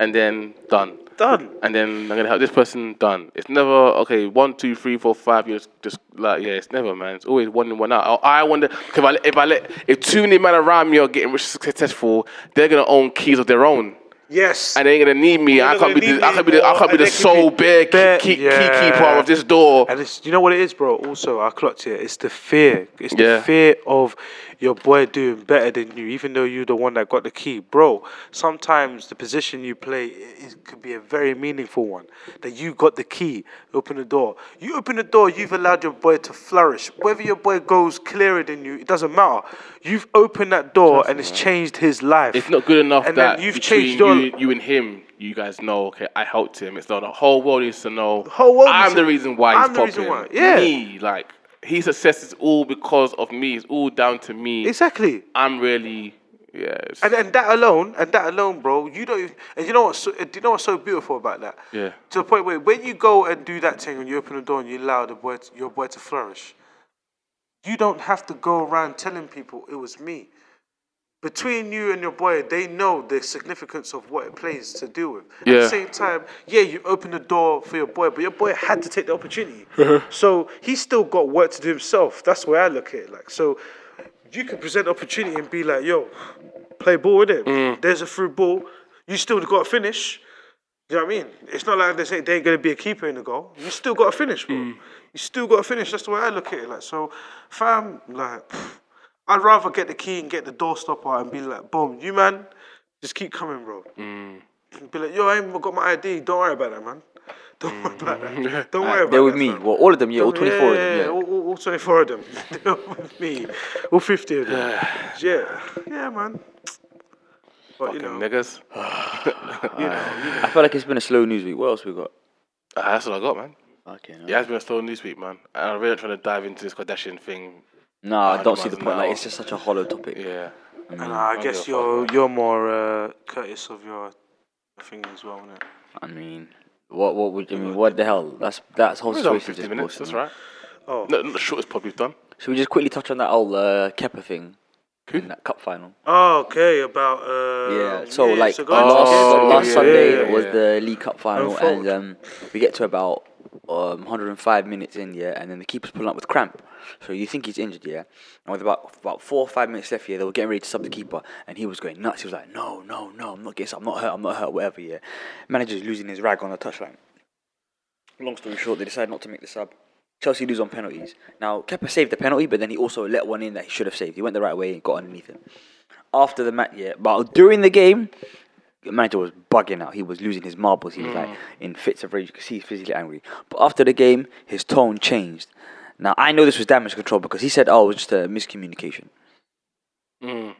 and then done. Done. And then I'm gonna help this person done. It's never okay. One, two, three, four, five years. Just like yeah, it's never man. It's always one in, one out. I, I wonder if I let- if I let if too many men around me are getting rich, successful, they're gonna own keys of their own. Yes. and they ain't gonna need me. You're I can't be the, I can't be the, I be the sole be bear key, key, key yeah. keeper of this door. And it's you know what it is, bro. Also, I clocked it. It's the fear. It's the Yeah. fear of your boy doing better than you, even though you're the one that got the key, bro. Sometimes the position you play i- is, could be a very meaningful one. That you got the key, open the door. You open the door. You've allowed your boy to flourish. Whether your boy goes clearer than you, it doesn't matter. You've opened that door and it's changed his life. It's not good enough And that then you've changed your. You, you and him, you guys know. Okay, I helped him. It's not the whole world needs to know. The whole world I'm the to- reason why I'm he's the reason why, yeah. me like his success is all because of me. It's all down to me. Exactly. I'm really yeah. And and that alone, and that alone, bro, you don't. Even, and you know what's so, do you know what's so beautiful about that? Yeah. To the point where when you go and do that thing, and you open the door and you allow the boy, to, your boy to flourish, you don't have to go around telling people it was me. Between you and your boy, they know the significance of what it plays to deal with. At the same time, yeah, you open the door for your boy, but your boy had to take the opportunity. Uh-huh. so he's still got work to do himself. That's where I look at it. Like so, you can present opportunity and be like, "Yo, play ball with it. Mm. There's a through ball. You still got to finish." You know what I mean? It's not like they say they ain't gonna be a keeper in the goal. You still got to finish, bro. Mm. You still got to finish. That's the way I look at it. Like so, fam, like I'd rather get the key and get the door stopper and be like, boom, you man, just keep coming, bro. And Be like, yo, I ain't got my ID. Don't worry about that, man. *laughs* Don't worry about that. Don't worry about They're with that, me. fam. Well, all of them, yeah, all Don't- 24 of yeah, them, yeah, yeah. All, all, all 24 of them. *laughs* They're with me. All 50 of them. *sighs* yeah. Yeah, man. But, you fucking know, niggas. *sighs* *laughs* you know, you know. I feel like it's been a slow news week. What else we got? Ah, that's all I got, man. Okay, no. It has been a slow news week, man. And I'm really trying to dive into this Kardashian thing. No, I don't see the point. Like, it's just such a hollow topic. Yeah. And I guess give a fuck, you're you're more uh, courteous of your thing as well, innit? I mean, what what would you mean? What the hell? That's that's whole We've situation. 50 just minutes, bullshit, that's right. Oh. Not, not the shortest pod we've done. Should we just quickly touch on that old uh, Kepa thing? In that cup final. Oh, okay. About uh, Yeah. So like so go into last, the game. last yeah, Sunday yeah, was the League Cup final, and um, we get to about um, 105 minutes in, yeah, and then the keeper's pulling up with cramp. So you think he's injured, yeah? And with about about four or five minutes left, yeah, they were getting ready to sub the keeper, and he was going nuts. He was like, "No, no, no, I'm not getting, I'm not hurt, I'm not hurt, whatever." Yeah. Manager's losing his rag on the touchline. Long story short, they decided not to make the sub. Chelsea lose on penalties. Now, Kepa saved the penalty, but then he also let one in that he should have saved. He went the right way and got underneath him. After the match, yeah, but during the game, the manager was bugging out. He was losing his marbles. He was like mm. in fits of rage. See he's physically angry. But after the game, his tone changed. Now, I know this was damage control because he said, oh, it was just a miscommunication.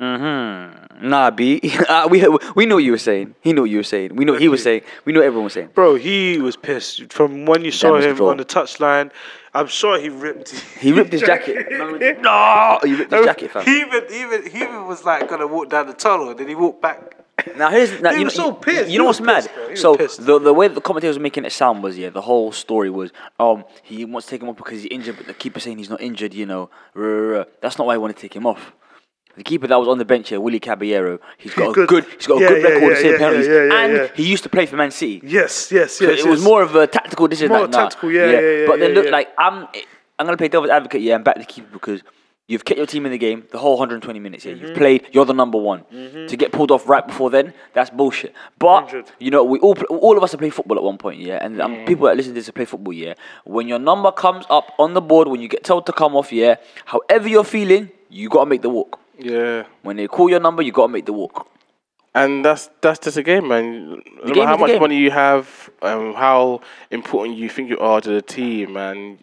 Mm. Mm-hmm. Nah, B. uh, *laughs* we, we know what you were saying. He knew what you were saying. We know what he was saying. We know what everyone was saying. Bro, he was pissed. From when you saw Damage him control. on the touchline, I'm sure he ripped. He ripped his jacket. *laughs* no! *laughs* He ripped his jacket, fam. He even, even, he even was like gonna walk down the tunnel, and then he walked back. Now here's now, He you was know, so pissed. You know what's mad? pissed. So the the way the commentators were making it sound was yeah, the whole story was um he wants to take him off because he's injured, but the keeper saying he's not injured. You know, that's not why I want to take him off. The keeper that was on the bench here, Willy Caballero, he's got a Good. he's got a Yeah, good yeah, record of saving penalties, and he used to play for Man City. Yes, yes, So yes. it was more of a tactical decision. More like, tactical, yeah, yeah, yeah, But then look, like I'm, I'm gonna play devil's advocate, yeah, and back the keeper because you've kept your team in the game the whole 120 minutes. Yeah, Mm-hmm. you've played. You're the number one. To get pulled off right before then, that's bullshit. But 100. you know, we all, all of us have played football at one point, yeah, and um, Mm. people that listen to this played football, yeah. When your number comes up on the board, when you get told to come off, yeah, however you're feeling, you gotta make the walk. Yeah. When they call your number, you gotta make the walk. And that's that's just a game, man. No matter game how much game. money you have, um, how important you think you are to the team, man.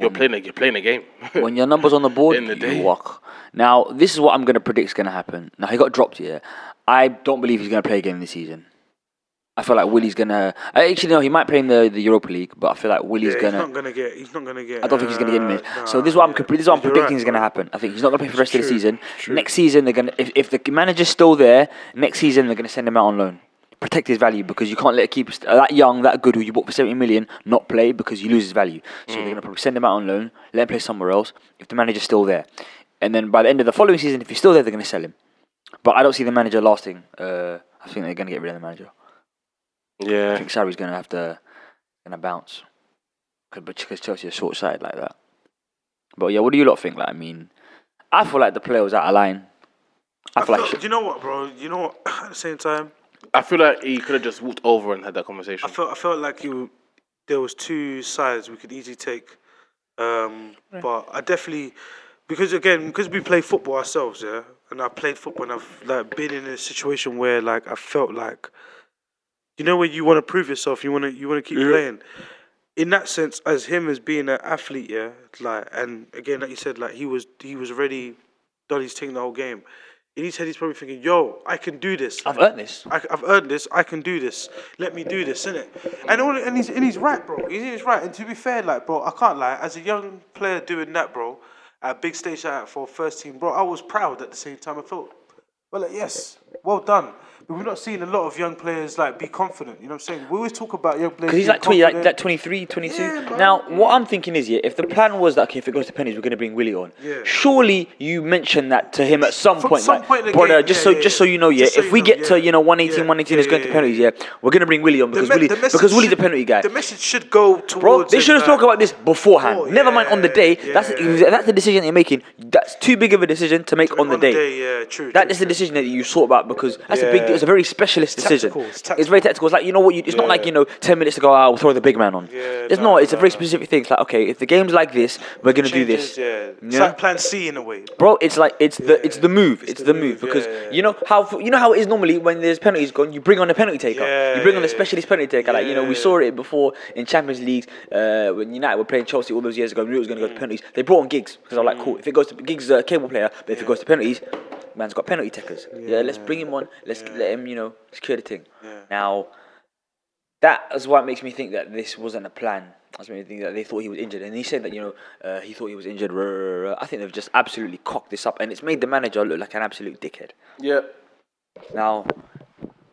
You're playing a you're playing a game. *laughs* when your number's on the board, *laughs* In the you day. walk. Now, this is what I'm going to predict is going to happen. Now, he got dropped here. I don't believe he's going to play again this season. I feel like Willy's to. Actually, no, he might play in the, the Europa League, but I feel like Willy's Yeah, going he's not gonna get. He's not gonna get. I don't think he's to get in uh, minutes. so this is what I'm, yeah. this is what I'm predicting right, is bro. happen. I think he's not to play for the rest of the season. true. Next season, they're to. If, if the manager's still there, next season they're to send him out on loan. Protect his value because you can't let a keeper st- that young, that good, who you bought for 70 million, not play because you lose his value. So they're going to probably send him out on loan, let him play somewhere else if the manager's still there. And then by the end of the following season, if he's still there, they're to sell him. But I don't see the manager lasting. Uh, I think they're to get rid of the manager. I think Sarri's going to have to going to bounce because Chelsea are short sighted like that. But yeah, what do you lot think? Like, I mean, I feel like the player was out of line. I I feel like felt- shit. you know what, bro? You know what? *clears throat* At the same time, I feel like he could have just walked over and had that conversation. I felt I felt like you there was two sides we could easily take, um, but I definitely because again because we play football ourselves, yeah, and I played football and I've like been in a situation where like I felt like, you know, when you want to prove yourself, you want to you want to keep playing. In that sense, as him as being an athlete, yeah, like and again, like you said, like he was he was already done his thing the whole game. In his head, he's probably thinking, "Yo, I can do this. I've earned this. I, have earned this. I can do this. Let me do this, innit? And all, and he's and he's right, bro. He's, he's right. And to be fair, like, bro, I can't lie. As a young player doing that, bro, at a big stage like that for first team, bro, I was proud at the same time. I felt, well, like, yes, well done. But we're not seeing a lot of young players like be confident. You know what I'm saying? We always talk about young players. Because he's like 20, like, confident. like 23, 22. Yeah, now, what I'm thinking is, yeah, if the plan was that, okay, if it goes to pennies, we're going to bring Willy on. Yeah. Surely you mentioned that to him at some From point. some like, point in brother, game, just yeah, so just so you know, yeah, Just so if you we know, get to, you know, 118, Yeah, 118 is going to penalties, yeah, we're going to bring Willy on because, me- Willy, the because Willy's a penalty guy. The message should go towards. Bro, they should have spoken about this beforehand. Oh, Never mind on the day. that's that's the decision you're making. That's too big of a decision to make on the day. yeah, true. That is the decision that you thought about because that's a big. Yeah. It's a very specialist decision. tactical, it's It's very tactical. It's like you know what? You, it's not like you know ten minutes ago. Ah, I'll throw the big man on. Yeah, it's no, not. It's a very no. specific thing. It's like okay, if the game's like this, we're gonna do this. Changes, Yeah, it's Yeah. like Plan C in a way. Bro, it's like it's the it's the move. It's, the the, move, because yeah, yeah, you know how you know how it is normally when there's penalties gone. You bring on a penalty taker. Yeah, you bring on a specialist penalty taker. Like you know we saw it before in Champions League uh, when United were playing Chelsea all those years ago. We knew it was going to go to mm. penalties. They brought on Giggs because I'm like, mm. cool. If it goes to Giggs, is a cable player, but if it goes to penalties, man's got penalty takers. Yeah, let's bring him on. Let's let him you know secure the thing. Now that is what makes me think that this wasn't a plan. That's what makes me think that they thought he was injured, and he said that you know uh, he thought he was injured. rah, rah, rah. I think they've just absolutely cocked this up, and it's made the manager look like an absolute dickhead. yeah. Now,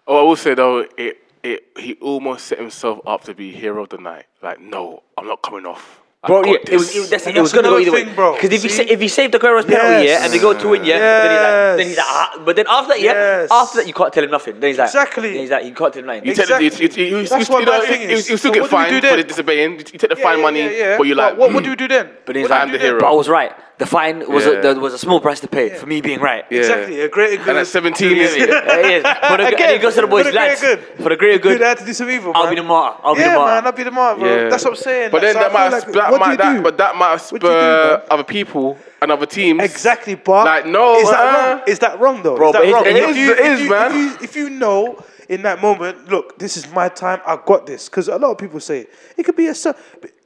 Oh, I will say though, it it he almost set himself up to be hero of the night. Like, no, I'm not coming off. I bro, yeah, it was it, was- that's, And it was gonna go either another way. bro. Because if he sa- if he saved Aguero's penalty, yeah, and they go to win, yeah, then he's like, then he's like, ah. but then after that, yeah, Yes. after that you can't tell him nothing. Then he's like, Exactly. Then he's like, you can't tell him nothing. You take the, Exactly. you, you, you, you, That's you, what you know, my thing you, is. you still So get what do we fined do for then? the disobeying. You take the Yeah, fine yeah, money, yeah, yeah. but you're like, what, what do you do then? But he's What do like, the hero. but I was right. The fine was Yeah. a, there was a small price to pay for me being right. Yeah. Exactly, a greater good. And at 17, Yeah, is *laughs* yeah, yeah. For the, Again, and he goes to the boys, for the greater lads, good. for the greater good, Good, I had to do some evil. I'll man. be the martyr. I'll be yeah, the martyr. man, I'll be the martyr, bro. Yeah. That's what I'm saying. But Like, then so that might, feel sp- like, that what do you that, do? but that might What do spur other people and other teams. Exactly, but Like, no, is that uh, wrong? Is that wrong though? Bro, is that wrong? it is- If you- it is, you- man. If you, if you know in that moment, look, this is my time. I got this because a lot of people say it. It could be a. se-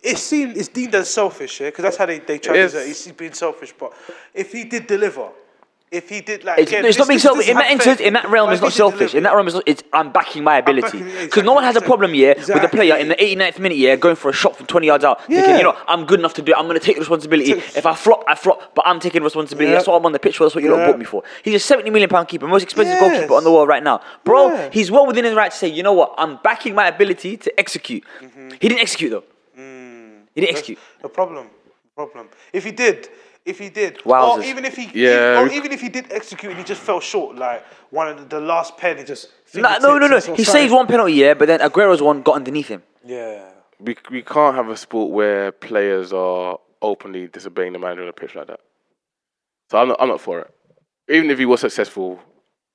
It's seen. It's deemed as selfish, yeah, because that's how they they try to say he's being selfish. But if he did deliver. If he did like, It's, again, it's not being selfish. In that in that realm, it's not selfish. In that realm, it's, not, it's I'm backing my ability. Because no one has a problem here with the player in the 89th minute, yeah, going for a shot from 20 yards out, thinking, Yeah. you know, I'm good enough to do it. I'm going to take the responsibility. If I flop, I flop, but I'm taking responsibility. Yeah. That's what I'm on the pitch for. That's what you lot Yeah. bought me for. He's a 70 million pound keeper, most expensive Yes. goalkeeper on the world right now, bro. Yeah. He's well within his right to say, you know what, I'm backing my ability to execute. Mm-hmm. He didn't execute though. Mm. He didn't execute. A problem. Problem. If he did, if he did, or even if he, Yeah. or even if he did execute and he just fell short, like one of the, the last pen, he just. No, no, no, no. fingertips or He something. saves one penalty, yeah, but then Aguero's one got underneath him. Yeah. we, we can't have a sport where players are openly disobeying the manager on the pitch like that. So I'm not, I'm not for it. Even if he was successful,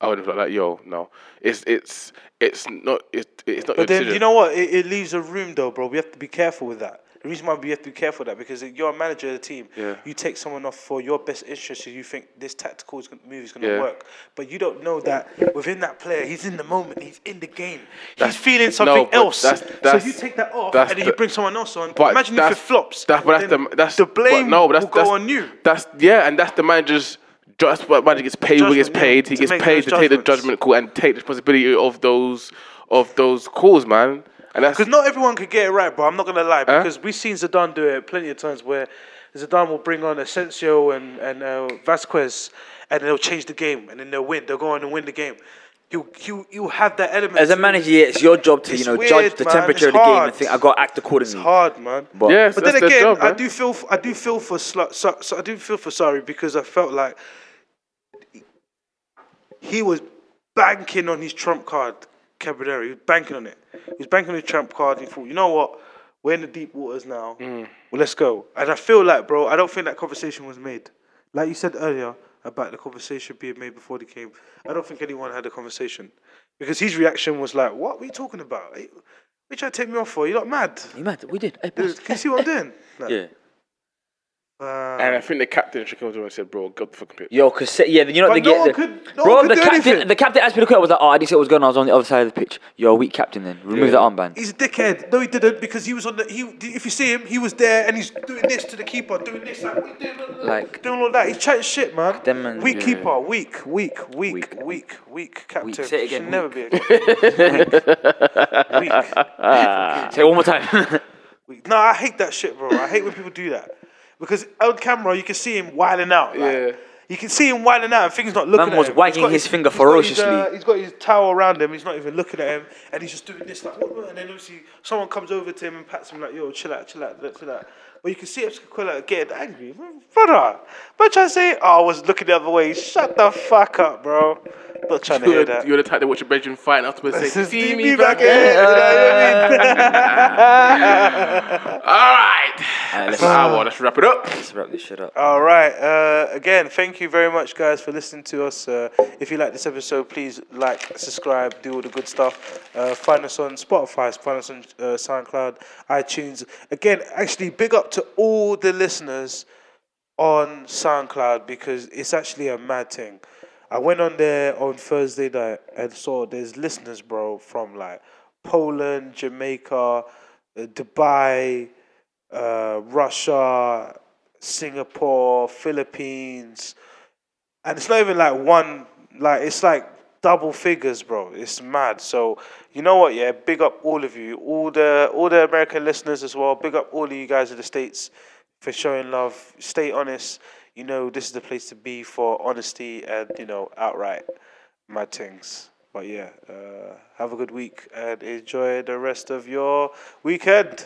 I would have been like, yo, no. It's it's it's not it, it's not your But then decision. you know what? It, it leaves a room though, bro. We have to be careful with that. The reason why we have to be careful that because you're a manager of the team. Yeah. You take someone off for your best interest, and you think this tactical move is going to Yeah. work, but you don't know that within that player, he's in the moment, he's in the game, That's- he's feeling something but else. that's- so that's- you take that off, and then you bring someone else on. But Imagine if it flops. That, but that's the that's the blame no, but that's, will go that's, on you. That's yeah, and that's the manager's. That's what manager gets paid. He gets Judgment, yeah, paid. He gets paid to take the judgment call and take the responsibility of those of those calls, man. And that's Because not everyone could get it right, bro. I'm not gonna lie. Because we've seen Zidane do it plenty of times where Zidane will bring on Asensio and and uh, Vázquez, and they'll change the game, and then they'll win. They'll go on and win the game. You you you have that element. As a manager, yeah, it's your job to you know weird, judge the man. temperature It's of the game hard. and think I got to act accordingly. It's hard, man. But Yes, But then again, job, I do feel f- I do feel for Sla- so, so I do feel for Sarri because I felt like he was banking on his trump card, Caballero. He was banking on it. He was banking on his trump card. And He thought, you know what, we're in the deep waters now. Mm. Well, let's go. And I feel like, bro, I don't think that conversation was made. Like you said earlier, about the conversation being made before the game, I don't think anyone had a conversation because his reaction was like, "What? Are you talking about? Hey, What you trying to take me off for? You're not mad." You mad? We did. Hey, Can you see what I'm doing? *laughs* Like, Yeah. Uh, And I think the captain shook him and said, "Bro, get the fucking pitch." Yo, cause yeah, you know But the, no one the, could- no bro, could the do captain, anything. the captain asked me to quit. I was like, oh, I didn't see what was going on. I was on the other side of the pitch. You're a weak captain. Then remove the armband. He's a dickhead. No, he didn't because he was on the. He, if you see him, he was there and he's doing this to the keeper, doing this, like, what you doing? Like- doing all that. He's chatting shit, man. Them man- weak yeah. keeper, weak, weak, weak, Weak. weak, weak, captain. Weak. Say it again, Should never be a *laughs* captain. weak. weak. Say it one more time. *laughs* weak. No, I hate that shit, bro. I hate when people do that because on camera you can see him wilding out. Like, Yeah. You can see him wilding out and things not looking Man at was him. wagging He's his finger he's got his, ferociously. uh, he's got his towel around him. He's not even looking at him, and he's just doing this like, what, what? and then obviously someone comes over to him and pats him like, "Yo, chill out, chill out, chill out." But you can see Esquila getting angry, brother. But trying to say, "Oh, I was looking the other way." Shut the fuck up, bro. Not trying to hear You're, that. you're the type that watch your bedroom fight and afterwards *laughs* say, "See me back back here. here." You know what I mean? *laughs* All right, Alright, that's let's, an hour. Let's wrap it up. let's wrap this shit up. All right. Uh, again, thank you very much, guys, for listening to us. Uh, if you like this episode, please like, subscribe, do all the good stuff. Uh, find us on Spotify, find us on uh, SoundCloud, iTunes. Again, actually, big up to all the listeners on SoundCloud because it's actually a mad thing. I went on there on Thursday night and saw there's listeners, bro, from like Poland, Jamaica, uh, Dubai, uh, Russia, Singapore, Philippines, and it's not even like one. Like it's like double figures, bro. It's mad. So you know what? Yeah, big up all of you, all the all the American listeners as well. Big up all of you guys in the states for showing love. Stay honest. You know this is the place to be for honesty and you know outright mad things. But yeah, uh, have a good week and enjoy the rest of your weekend.